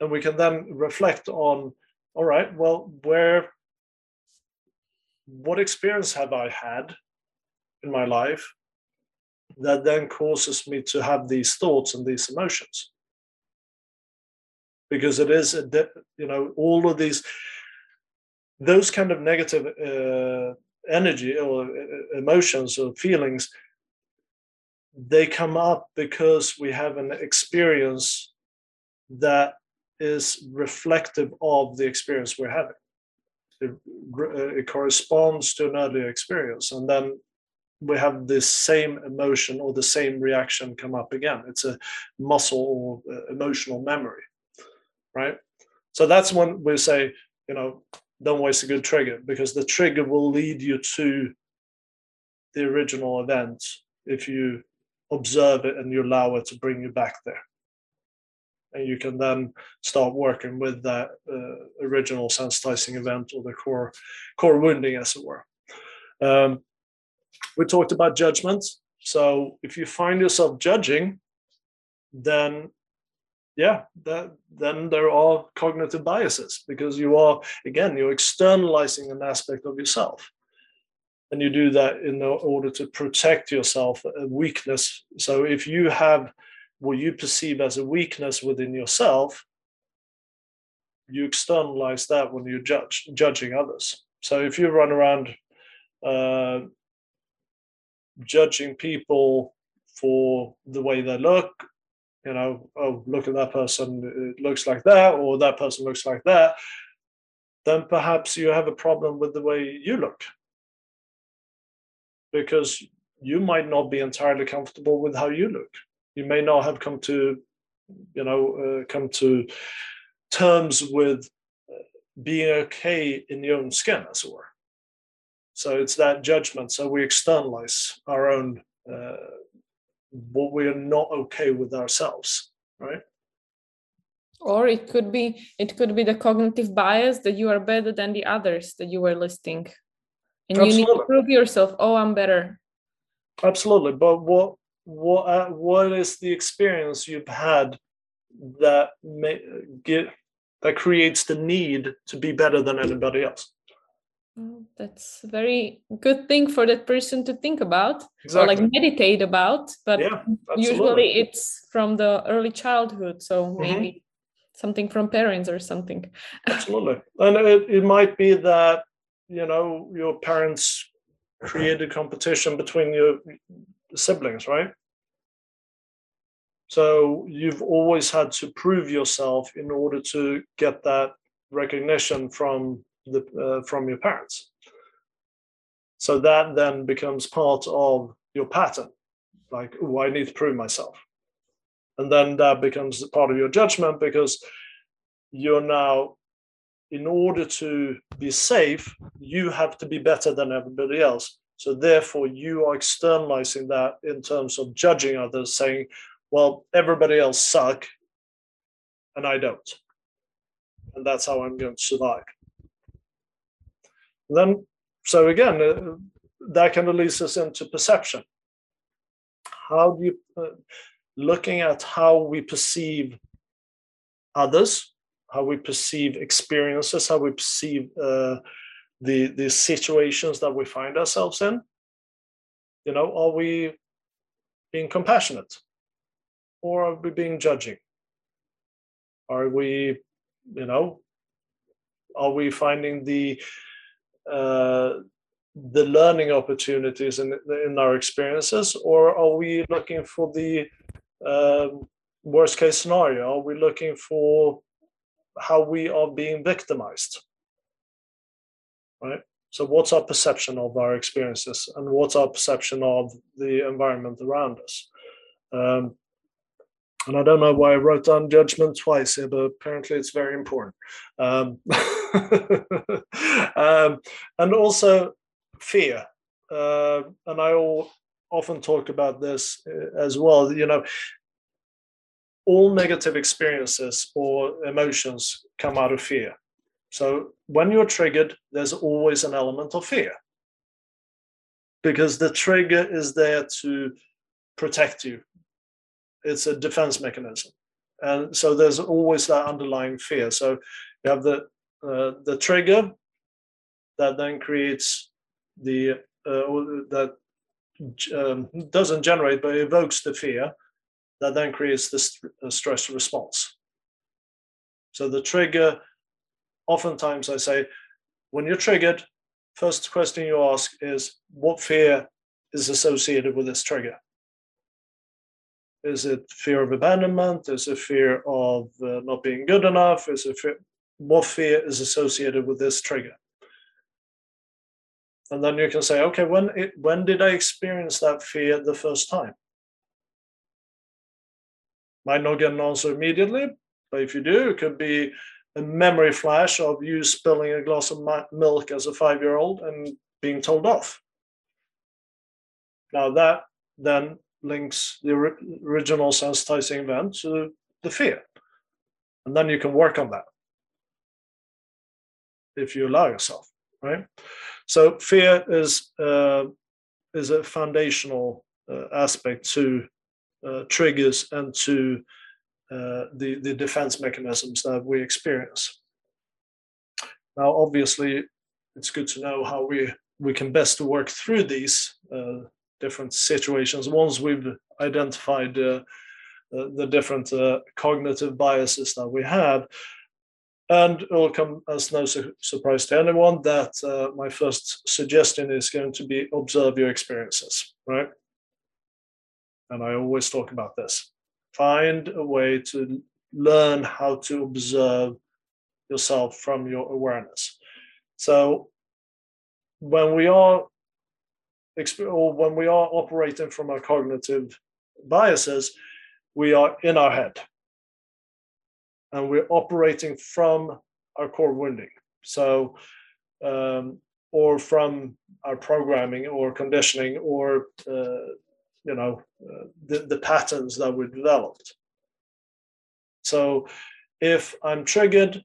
and we can then reflect on all right well where what experience have i had in my life that then causes me to have these thoughts and these emotions because it is you know all of these those kind of negative uh, energy or uh, emotions or feelings they come up because we have an experience that is reflective of the experience we're having. It, uh, it corresponds to an earlier experience and then we have this same emotion or the same reaction come up again. It's a muscle or uh, emotional memory right? So that's when we say, you know, don't waste a good trigger because the trigger will lead you to the original event if you observe it and you allow it to bring you back there. And you can then start working with that uh, original sensitizing event or the core core wounding, as it were. Um, we talked about judgment. So if you find yourself judging, then yeah, that, then there are cognitive biases because you are again you're externalizing an aspect of yourself. And you do that in order to protect yourself a weakness. So if you have what you perceive as a weakness within yourself you externalize that when you're judge, judging others. So if you run around uh, judging people for the way they look you know oh look at that person it looks like that or that person looks like that then perhaps you have a problem with the way you look because you might not be entirely comfortable with how you look. You may not have come to, you know, uh, come to terms with uh, being okay in your own skin, as it were. So it's that judgment. So we externalize our own uh, what we are not okay with ourselves, right? Or it could be it could be the cognitive bias that you are better than the others that you were listing and Absolutely. you need to prove yourself oh i'm better Absolutely, but what what uh, what is the experience you've had that may get that creates the need to be better than anybody else? That's a very good thing for that person to think about exactly. or like meditate about but yeah, usually it's from the early childhood so mm-hmm. maybe something from parents or something absolutely and it, it might be that you know your parents created competition between your siblings right so you've always had to prove yourself in order to get that recognition from the uh, from your parents so that then becomes part of your pattern like oh i need to prove myself and then that becomes part of your judgment because you're now in order to be safe, you have to be better than everybody else. So therefore, you are externalizing that in terms of judging others, saying, "Well, everybody else suck, and I don't," and that's how I'm going to survive. Then, so again, uh, that kind of leads us into perception. How do you, uh, looking at how we perceive others, how we perceive experiences, how we perceive uh, the the situations that we find ourselves in. You know, are we being compassionate, or are we being judging? Are we, you know, are we finding the uh, the learning opportunities in in our experiences, or are we looking for the uh, worst case scenario? Are we looking for how we are being victimized? Right? So what's our perception of our experiences and what's our perception of the environment around us? Um, and i don't know why i wrote down judgment twice here but apparently it's very important. Um, um, and also fear uh, and i all, often talk about this uh, as well you know all negative experiences or emotions come out of fear. So when you're triggered, there's always an element of fear because the trigger is there to protect you. It's a defense mechanism. And so there's always that underlying fear. So you have the uh, the trigger that then creates the uh, that um, doesn't generate but evokes the fear that then creates this stress response. So the trigger, oftentimes I say, when you're triggered, first question you ask is what fear is associated with this trigger? Is it fear of abandonment? Is it fear of uh, not being good enough? Is it fear? What fear is associated with this trigger? And then you can say, okay, when it, when did I experience that fear the first time? Might not get an answer immediately, but if you do, it could be a memory flash of you spilling a glass of milk as a five year old and being told off. Now that then links the original sensitizing event to the fear. And then you can work on that if you allow yourself, right? So fear is uh, is a foundational uh, aspect to uh, triggers and to uh, the the defense mechanisms that we experience. Now, obviously, it's good to know how we we can best work through these uh, different situations once we've identified uh, the different cognitive biases that we have. And it will come as no su- surprise to anyone that uh, my first suggestion is going to be observe your experiences, right? And I always talk about this. Find a way to learn how to observe yourself from your awareness. So when we are or when we are operating from our cognitive biases, we are in our head and we're operating from our core wounding. So, um, or from our programming or conditioning or, uh, you know, uh, the, the patterns that we developed. So, if I'm triggered,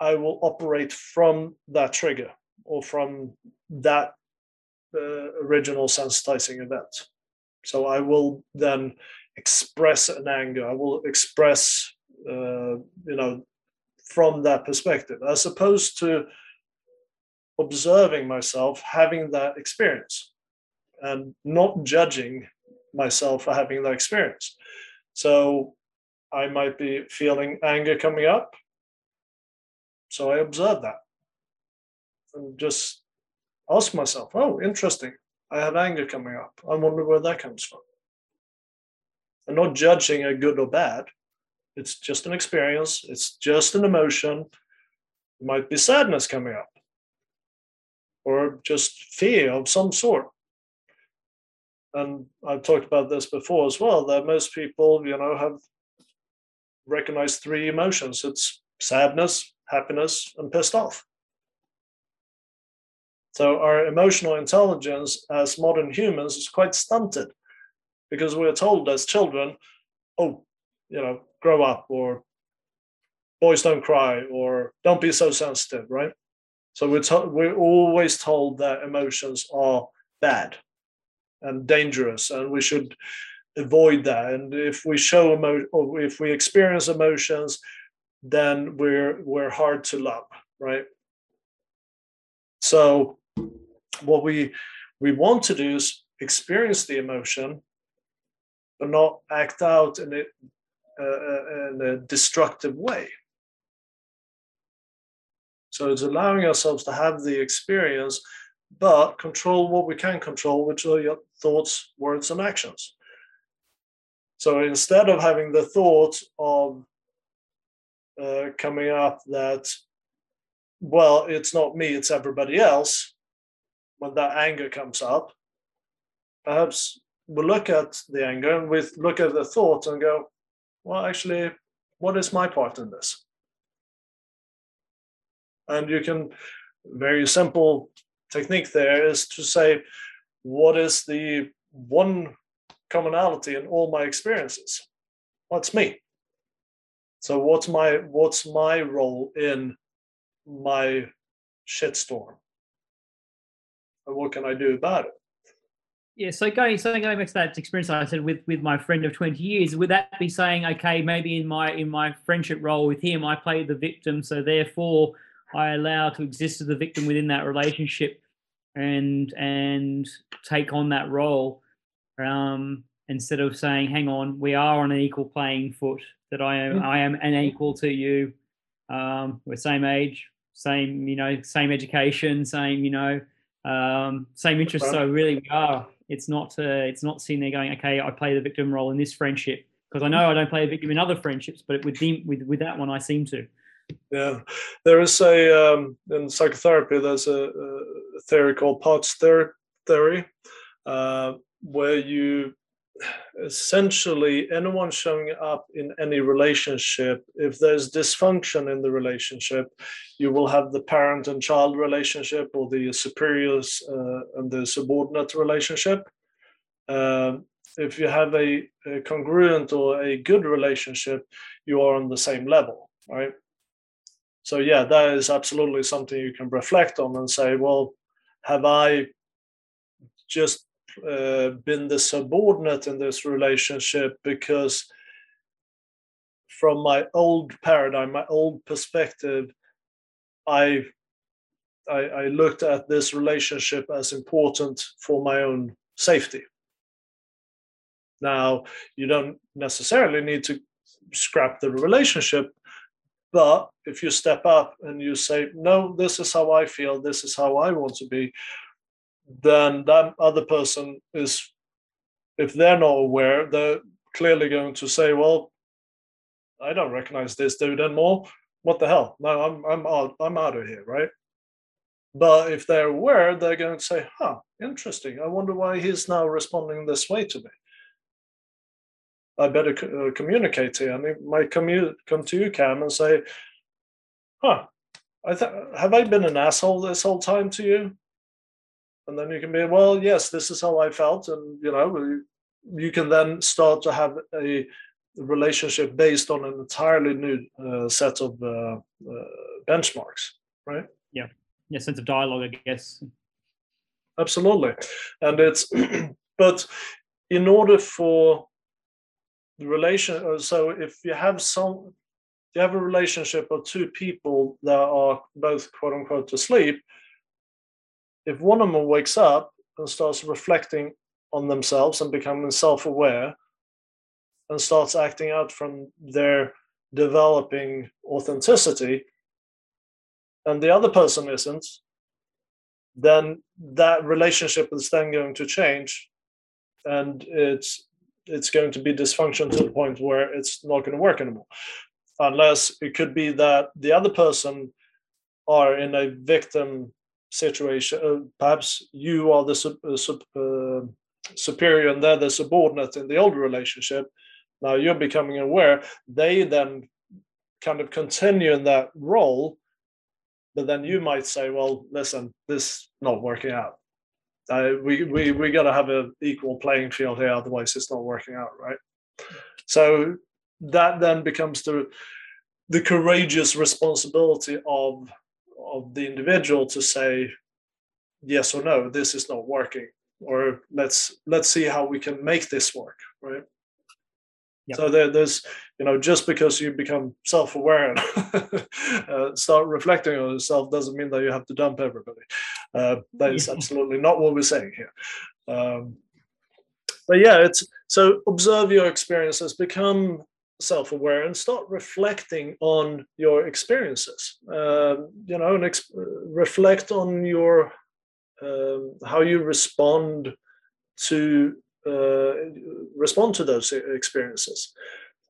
I will operate from that trigger or from that uh, original sensitizing event. So I will then express an anger. I will express, Uh, you know, from that perspective, as opposed to observing myself having that experience and not judging myself for having that experience. So I might be feeling anger coming up. So I observe that and just ask myself, oh, interesting. I have anger coming up. I wonder where that comes from. I'm not judging a good or bad. It's just an experience. It's just an emotion. It might be sadness coming up or just fear of some sort. And I've talked about this before as well, that most people, you know, have recognized three emotions. It's sadness, happiness, and pissed off. So our emotional intelligence as modern humans is quite stunted because we're told as children, oh, you know, grow up or boys don't cry or don't be so sensitive, right? So we're, to- we're always told that emotions are bad and dangerous and we should avoid that. And if we show emo- or if we experience emotions, then we're we're hard to love, right? So what we we want to do is experience the emotion but not act out in, it, Uh, uh, uh, in a destructive way. So it's allowing ourselves to have the experience but control what we can control which are your thoughts words and actions. So instead of having the thought of uh, coming up that well it's not me it's everybody else when that anger comes up, perhaps we'll look at the anger and we look at the thought and go, well, actually, what is my part in this? And you can, very simple technique there is to say, what is the one commonality in all my experiences? What's me? So what's my what's my role in my shitstorm? and what can I do about it? Yeah, so going so going back to that experience I said with with my friend of twenty years, would that be saying, okay, maybe in my in my friendship role with him, I play the victim, so therefore I allow to exist as the victim within that relationship, and and take on that role, um, instead of saying, hang on, we are on an equal playing foot. That I am I am an equal to you. Um, we're same age, same you know, same education, same you know um, same interest. So really, we are. It's not. Uh, it's not sitting there going, okay, I play the victim role in this friendship because I know I don't play a victim in other friendships, but with them, with with that one, I seem to. Yeah, there is a um, in psychotherapy. There's a, a theory called parts theory, uh, where you essentially anyone showing up in any relationship if there's dysfunction in the relationship you will have the parent and child relationship or the superiors uh, and the subordinate relationship um, if you have a, a, congruent or a good relationship, you are on the same level, right? So yeah, that is absolutely something you can reflect on and say, well, have I just uh, been the subordinate in this relationship because from my old paradigm, my old perspective, I, I, I looked at this relationship as important for my own safety. Now, you don't necessarily need to scrap the relationship, but if you step up and you say, no, this is how I feel, this is how I want to be, then that other person is, if they're not aware, they're clearly going to say, well, I don't recognize this dude anymore. What the hell? No, I'm I'm out, I'm out of here, right? But if they're aware, they're going to say, huh, interesting. I wonder why he's now responding this way to me. I better uh, communicate to him. He might come, come to you, Cam, and say, huh, I th- have I been an asshole this whole time to you? And then you can be, well, yes, this is how I felt. And, you know, you can then start to have a relationship based on an entirely new uh, set of uh, uh, benchmarks, right? Yeah. Yeah, sense of dialogue, I guess. Absolutely. And it's, but in order for the relation uh, so if you have some you have a relationship of two people that are both quote unquote asleep if one of them wakes up and starts reflecting on themselves and becoming self-aware and starts acting out from their developing authenticity and the other person isn't then that relationship is then going to change and it's it's going to be dysfunction to the point where it's not going to work anymore. Unless it could be that the other person are in a victim situation uh, perhaps you are the uh, uh, superior and they're the subordinate in the old relationship. Now you're becoming aware. They then kind of continue in that role but then you might say well listen this not working out. Uh, we we we got to have an equal playing field here, otherwise it's not working out, right? So that then becomes the the courageous responsibility of of the individual to say yes or no, this is not working, or let's let's see how we can make this work, right? Yep. So there, there's, you know, just because you become self-aware and uh, start reflecting on yourself doesn't mean that you have to dump everybody. Uh, that is absolutely not what we're saying here. Um, but yeah, it's so observe your experiences, become self-aware, and start reflecting on your experiences. Uh, you know, and ex- reflect on your um, how you respond to uh, respond to those experiences?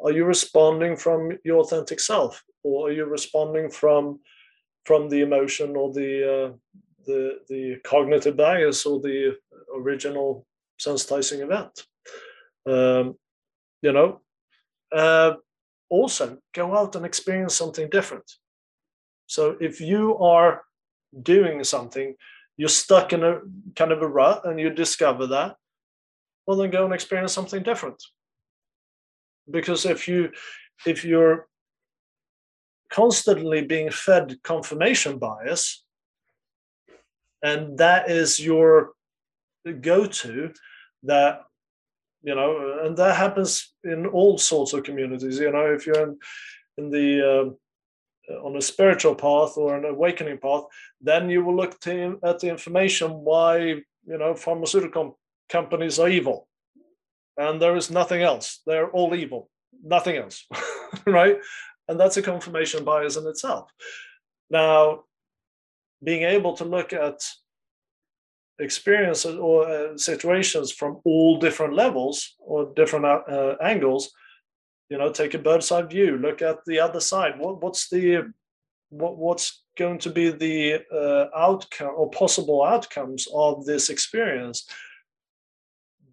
Are you responding from your authentic self, or are you responding from from the emotion or the uh, the the cognitive bias or the original sensitizing event? Um, you know, uh, also go out and experience something different. So if you are doing something, you're stuck in a kind of a rut, and you discover that well then go and experience something different because if you if you're constantly being fed confirmation bias and that is your go-to that you know and that happens in all sorts of communities you know if you're in, in the uh, on a spiritual path or an awakening path then you will look to, at the information why you know pharmaceutical companies are evil. And there is nothing else. They're all evil, nothing else, right? And that's a confirmation bias in itself. Now, being able to look at experiences or uh, situations from all different levels or different uh, angles, you know, take a bird's eye view, look at the other side. What, what's the what, what's going to be the uh, outcome or possible outcomes of this experience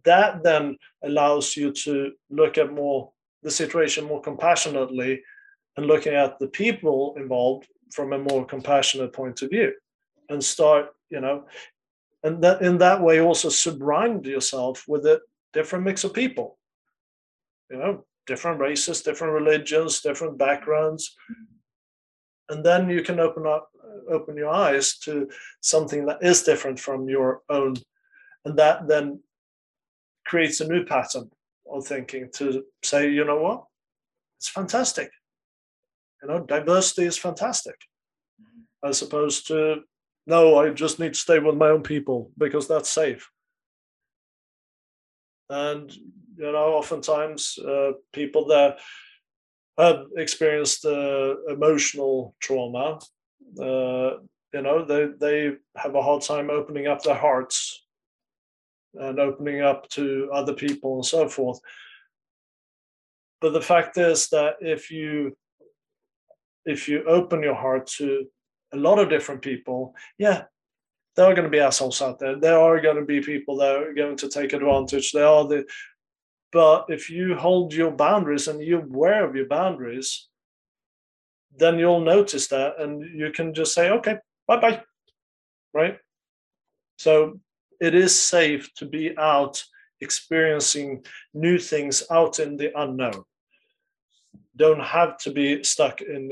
that then allows you to look at more the situation more compassionately and looking at the people involved from a more compassionate point of view and start you know and that in that way also surround yourself with a different mix of people. You know, different races, different religions, different backgrounds. And then you can open up open your eyes to something that is different from your own. And that then creates a new pattern of thinking to say, you know what? It's fantastic. You know, diversity is fantastic. As opposed to, no, I just need to stay with my own people because that's safe. And, you know, oftentimes uh, people that have experienced uh, emotional trauma, uh, you know, they, they have a hard time opening up their hearts and opening up to other people and so forth. But the fact is that if you if you open your heart to a lot of different people, yeah, there are going to be assholes out there. There are going to be people that are going to take advantage. There are the but if you hold your boundaries and you're aware of your boundaries, then you'll notice that and you can just say, okay, bye bye. Right? So it is safe to be out experiencing new things out in the unknown. Don't have to be stuck in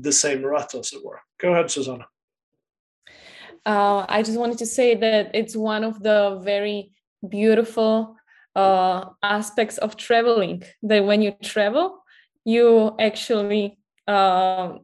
the same rut, as it were. Go ahead, Susanna. Uh, I just wanted to say that it's one of the very beautiful uh, aspects of traveling. That when you travel, you actually uh,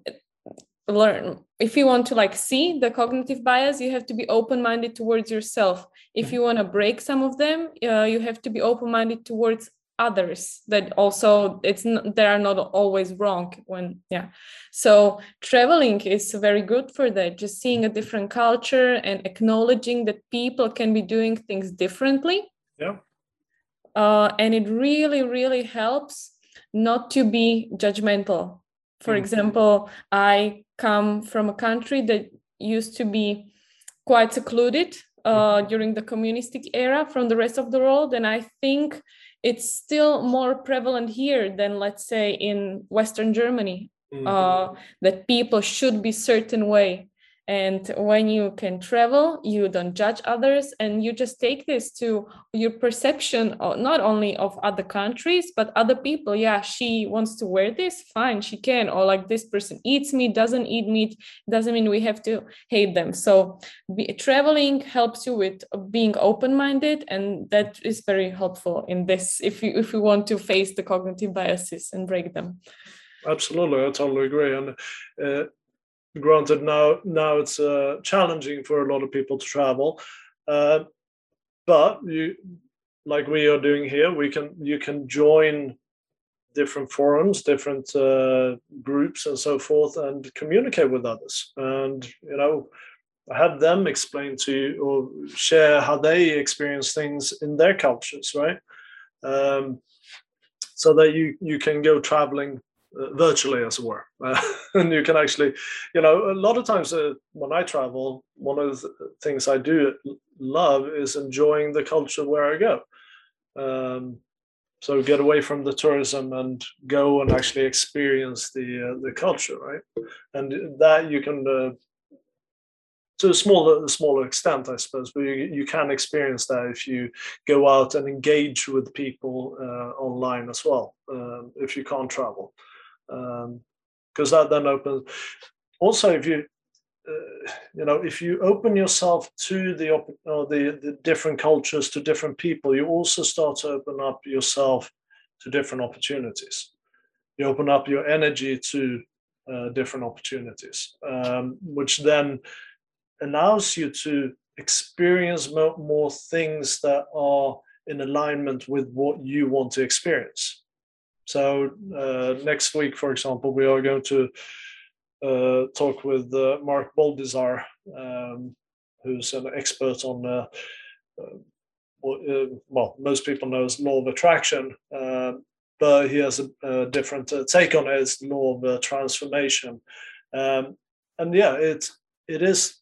learn if you want to like see the cognitive bias you have to be open-minded towards yourself if you want to break some of them uh, you have to be open-minded towards others that also it's not, they are not always wrong when yeah so traveling is very good for that just seeing a different culture and acknowledging that people can be doing things differently yeah uh, and it really really helps not to be judgmental for mm-hmm. example i come from a country that used to be quite secluded uh, mm-hmm. during the communistic era from the rest of the world. And I think it's still more prevalent here than, let's say, in Western Germany, mm-hmm. uh, that people should be certain way and when you can travel you don't judge others and you just take this to your perception of not only of other countries but other people. Yeah she wants to wear this? Fine she can. Or like this person eats meat doesn't eat meat doesn't mean we have to hate them. So be, traveling helps you with being open-minded and that is very helpful in this if you if you want to face the cognitive biases and break them. Absolutely i totally agree. And uh, granted now now it's uh, challenging for a lot of people to travel uh, but you like we are doing here we can you can join different forums different uh, groups and so forth and communicate with others. And you know have them explain to you or share how they experience things in their cultures right? Um, so that you you can go traveling virtually as it were. Uh, and you can actually you know a lot of times uh, when i travel one of the things i do love is enjoying the culture where i go. Um, so get away from the tourism and go and actually experience the uh, the culture right? And that you can uh, to a smaller smaller extent i suppose but you, you can experience that if you go out and engage with people uh, online as well um, if you can't travel because um, that then opens. Also, if you uh, you know if you open yourself to the or the, the different cultures to different people you also start to open up yourself to different opportunities you open up your energy to uh, different opportunities um, which then allows you to experience more, more things that are in alignment with what you want to experience so uh, next week, for example, we are going to uh, talk with uh, Mark Boldizar, um, who's an expert on, uh, uh, uh, well, most people know as law of attraction, but he has a, a different take on it. It's law of transformation, um, and yeah, it it is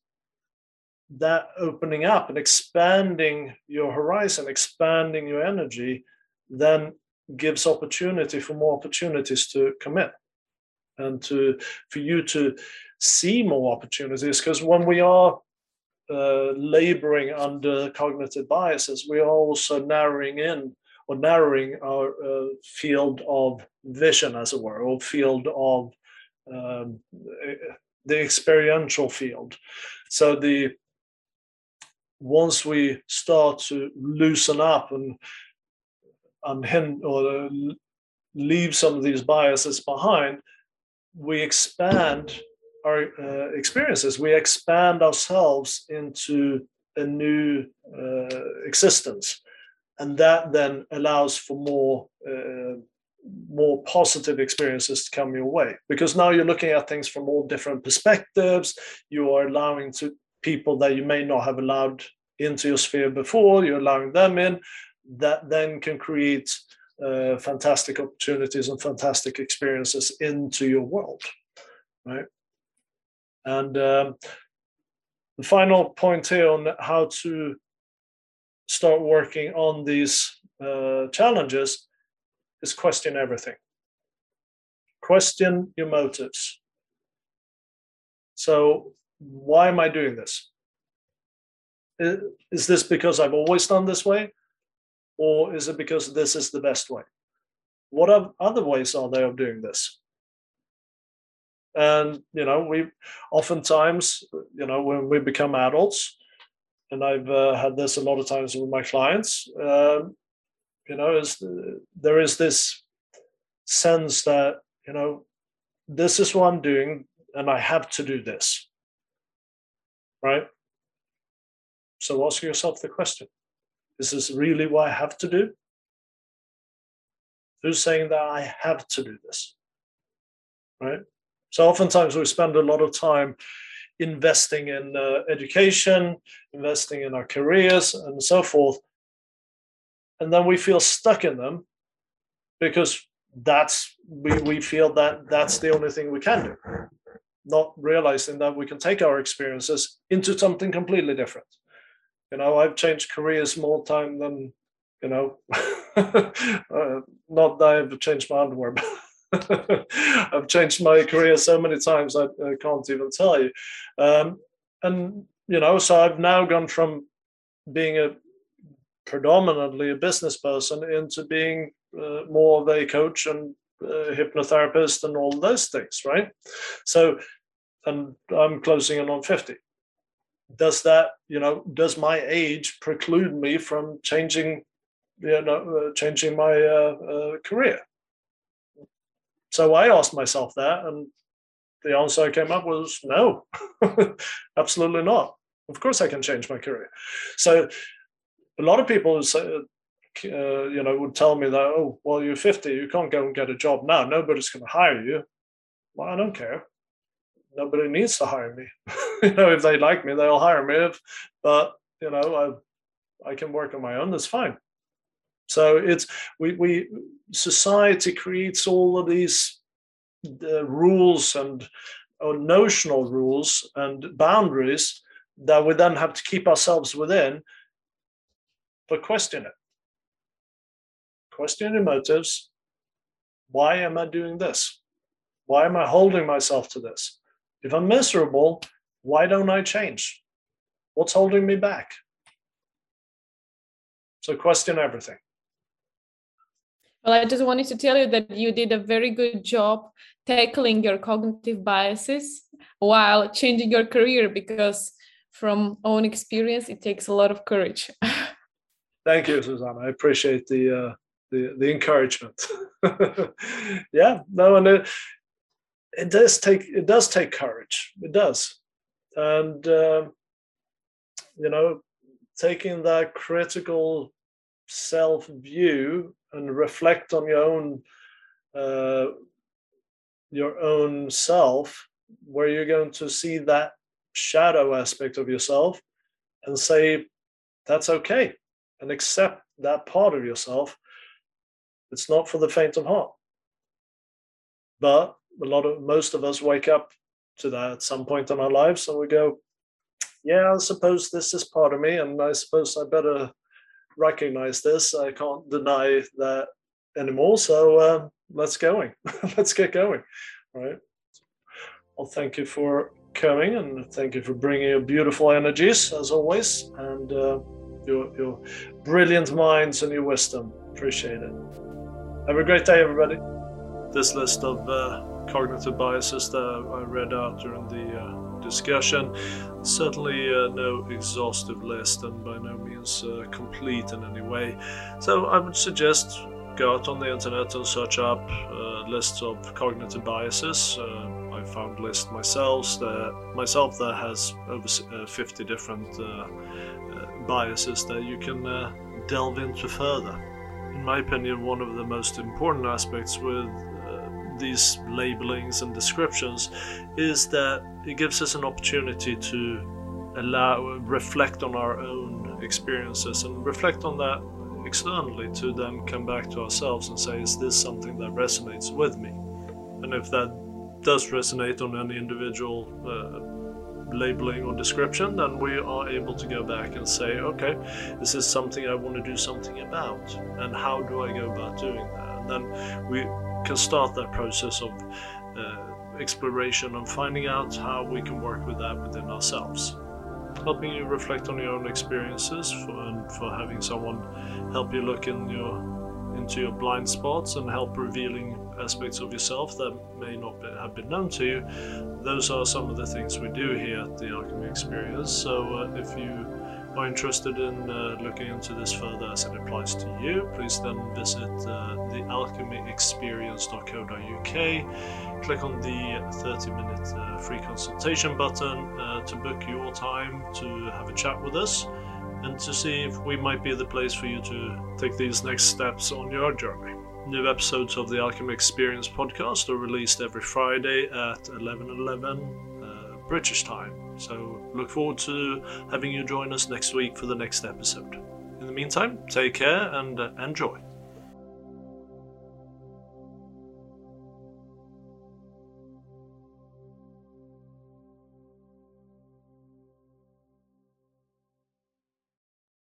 that opening up and expanding your horizon, expanding your energy, then gives opportunity for more opportunities to come in and to for you to see more opportunities because when we are uh, laboring under cognitive biases we are also narrowing in or narrowing our uh, field of vision, as it were, or field of um, the experiential field. So the once we start to loosen up and or leave some of these biases behind, we expand our uh, experiences. We expand ourselves into a new uh, existence, and that then allows for more uh, more positive experiences to come your way because now you're looking at things from all different perspectives. You are allowing to people that you may not have allowed into your sphere before. You're allowing them in. That then can create uh, fantastic opportunities and fantastic experiences into your world, right? And um, the final point here on how to start working on these uh, challenges is question everything. Question your motives. So, why am I doing this? Is this because I've always done this way? Or is it because this is the best way? What other ways are there of doing this? And, you know, we oftentimes, you know, when we become adults, and I've uh, had this a lot of times with my clients, um, you know, is there is this sense that, you know, this is what I'm doing and I have to do this. Right? So ask yourself the question This is really what I have to do? Who's saying that I have to do this? Right? So oftentimes we spend a lot of time investing in uh, education, investing in our careers, and so forth. And then we feel stuck in them because that's we, we feel that that's the only thing we can do not realizing that we can take our experiences into something completely different you know, I've changed careers more time than you know. uh, not that I've changed my underwear, but I've changed my career so many times I, I can't even tell you. Um, and you know, so I've now gone from being a predominantly a business person into being uh, more of a coach and uh, hypnotherapist and all those things, right? So, and I'm closing in on 50 does that you know does my age preclude me from changing you know uh, changing my uh, uh, career? So i asked myself that and the answer i came up was no absolutely not. Of course i can change my career. So a lot of people say, uh, you know would tell me that oh well you're 50 you can't go and get a job now. Nobody's going to hire you. Well i don't care nobody needs to hire me. you know, if they like me, they'll hire me. If, but you know, I I can work on my own. That's fine. So it's we we society creates all of these uh, rules and or notional rules and boundaries that we then have to keep ourselves within. But question it. Question your motives. Why am I doing this? Why am I holding myself to this? If I'm miserable, why don't I change? What's holding me back? So question everything. Well, I just wanted to tell you that you did a very good job tackling your cognitive biases while changing your career because from own experience it takes a lot of courage. Thank you, Susanna. I appreciate the uh, the, the encouragement. yeah, no, and it, it does take it does take courage. It does, and uh, you know, taking that critical self view and reflect on your own uh, your own self, where you're going to see that shadow aspect of yourself and say that's okay and accept that part of yourself. It's not for the faint of heart. But a lot of most of us wake up to that at some point in our lives and we go yeah i suppose this is part of me and i suppose i better recognize this. I can't deny that anymore. So uh, let's going. Let's get going. All right? Well thank you for coming and thank you for bringing your beautiful energies as always and uh, your, your brilliant minds and your wisdom. Appreciate it. Have a great day, everybody. This list of uh, cognitive biases that I read out during the uh, discussion certainly uh, no exhaustive list and by no means uh, complete in any way. So I would suggest go out on the internet and search up uh, lists of cognitive biases. Uh, I found list myself that myself that has over uh, 50 different biases that you can delve into further. In my opinion, one of the most important aspects with these labelings and descriptions is that it gives us an opportunity to allow reflect on our own experiences and reflect on that externally to then come back to ourselves and say is this something that resonates with me? And if that does resonate on any individual uh, labeling or description then we are able to go back and say okay this is something i want to do something about and how do i go about doing that? And then we can start that process of uh, exploration and finding out how we can work with that within ourselves. Helping you reflect on your own experiences for, and for having someone help you look in your into your blind spots and help revealing aspects of yourself that may not be, have been known to you. Those are some of the things we do here at the Alchemy Experience. So uh, if you are interested in uh, looking into this further as it applies to you, please then visit uh, the alchemyexperience.co.uk. Click on the 30 minute uh, free consultation button uh, to book your time to have a chat with us and to see if we might be the place for you to take these next steps on your journey. New episodes of the Alchemy Experience podcast are released every Friday at 11:11 uh, British time. So look forward to having you join us next week for the next episode. In the meantime, take care and uh, enjoy.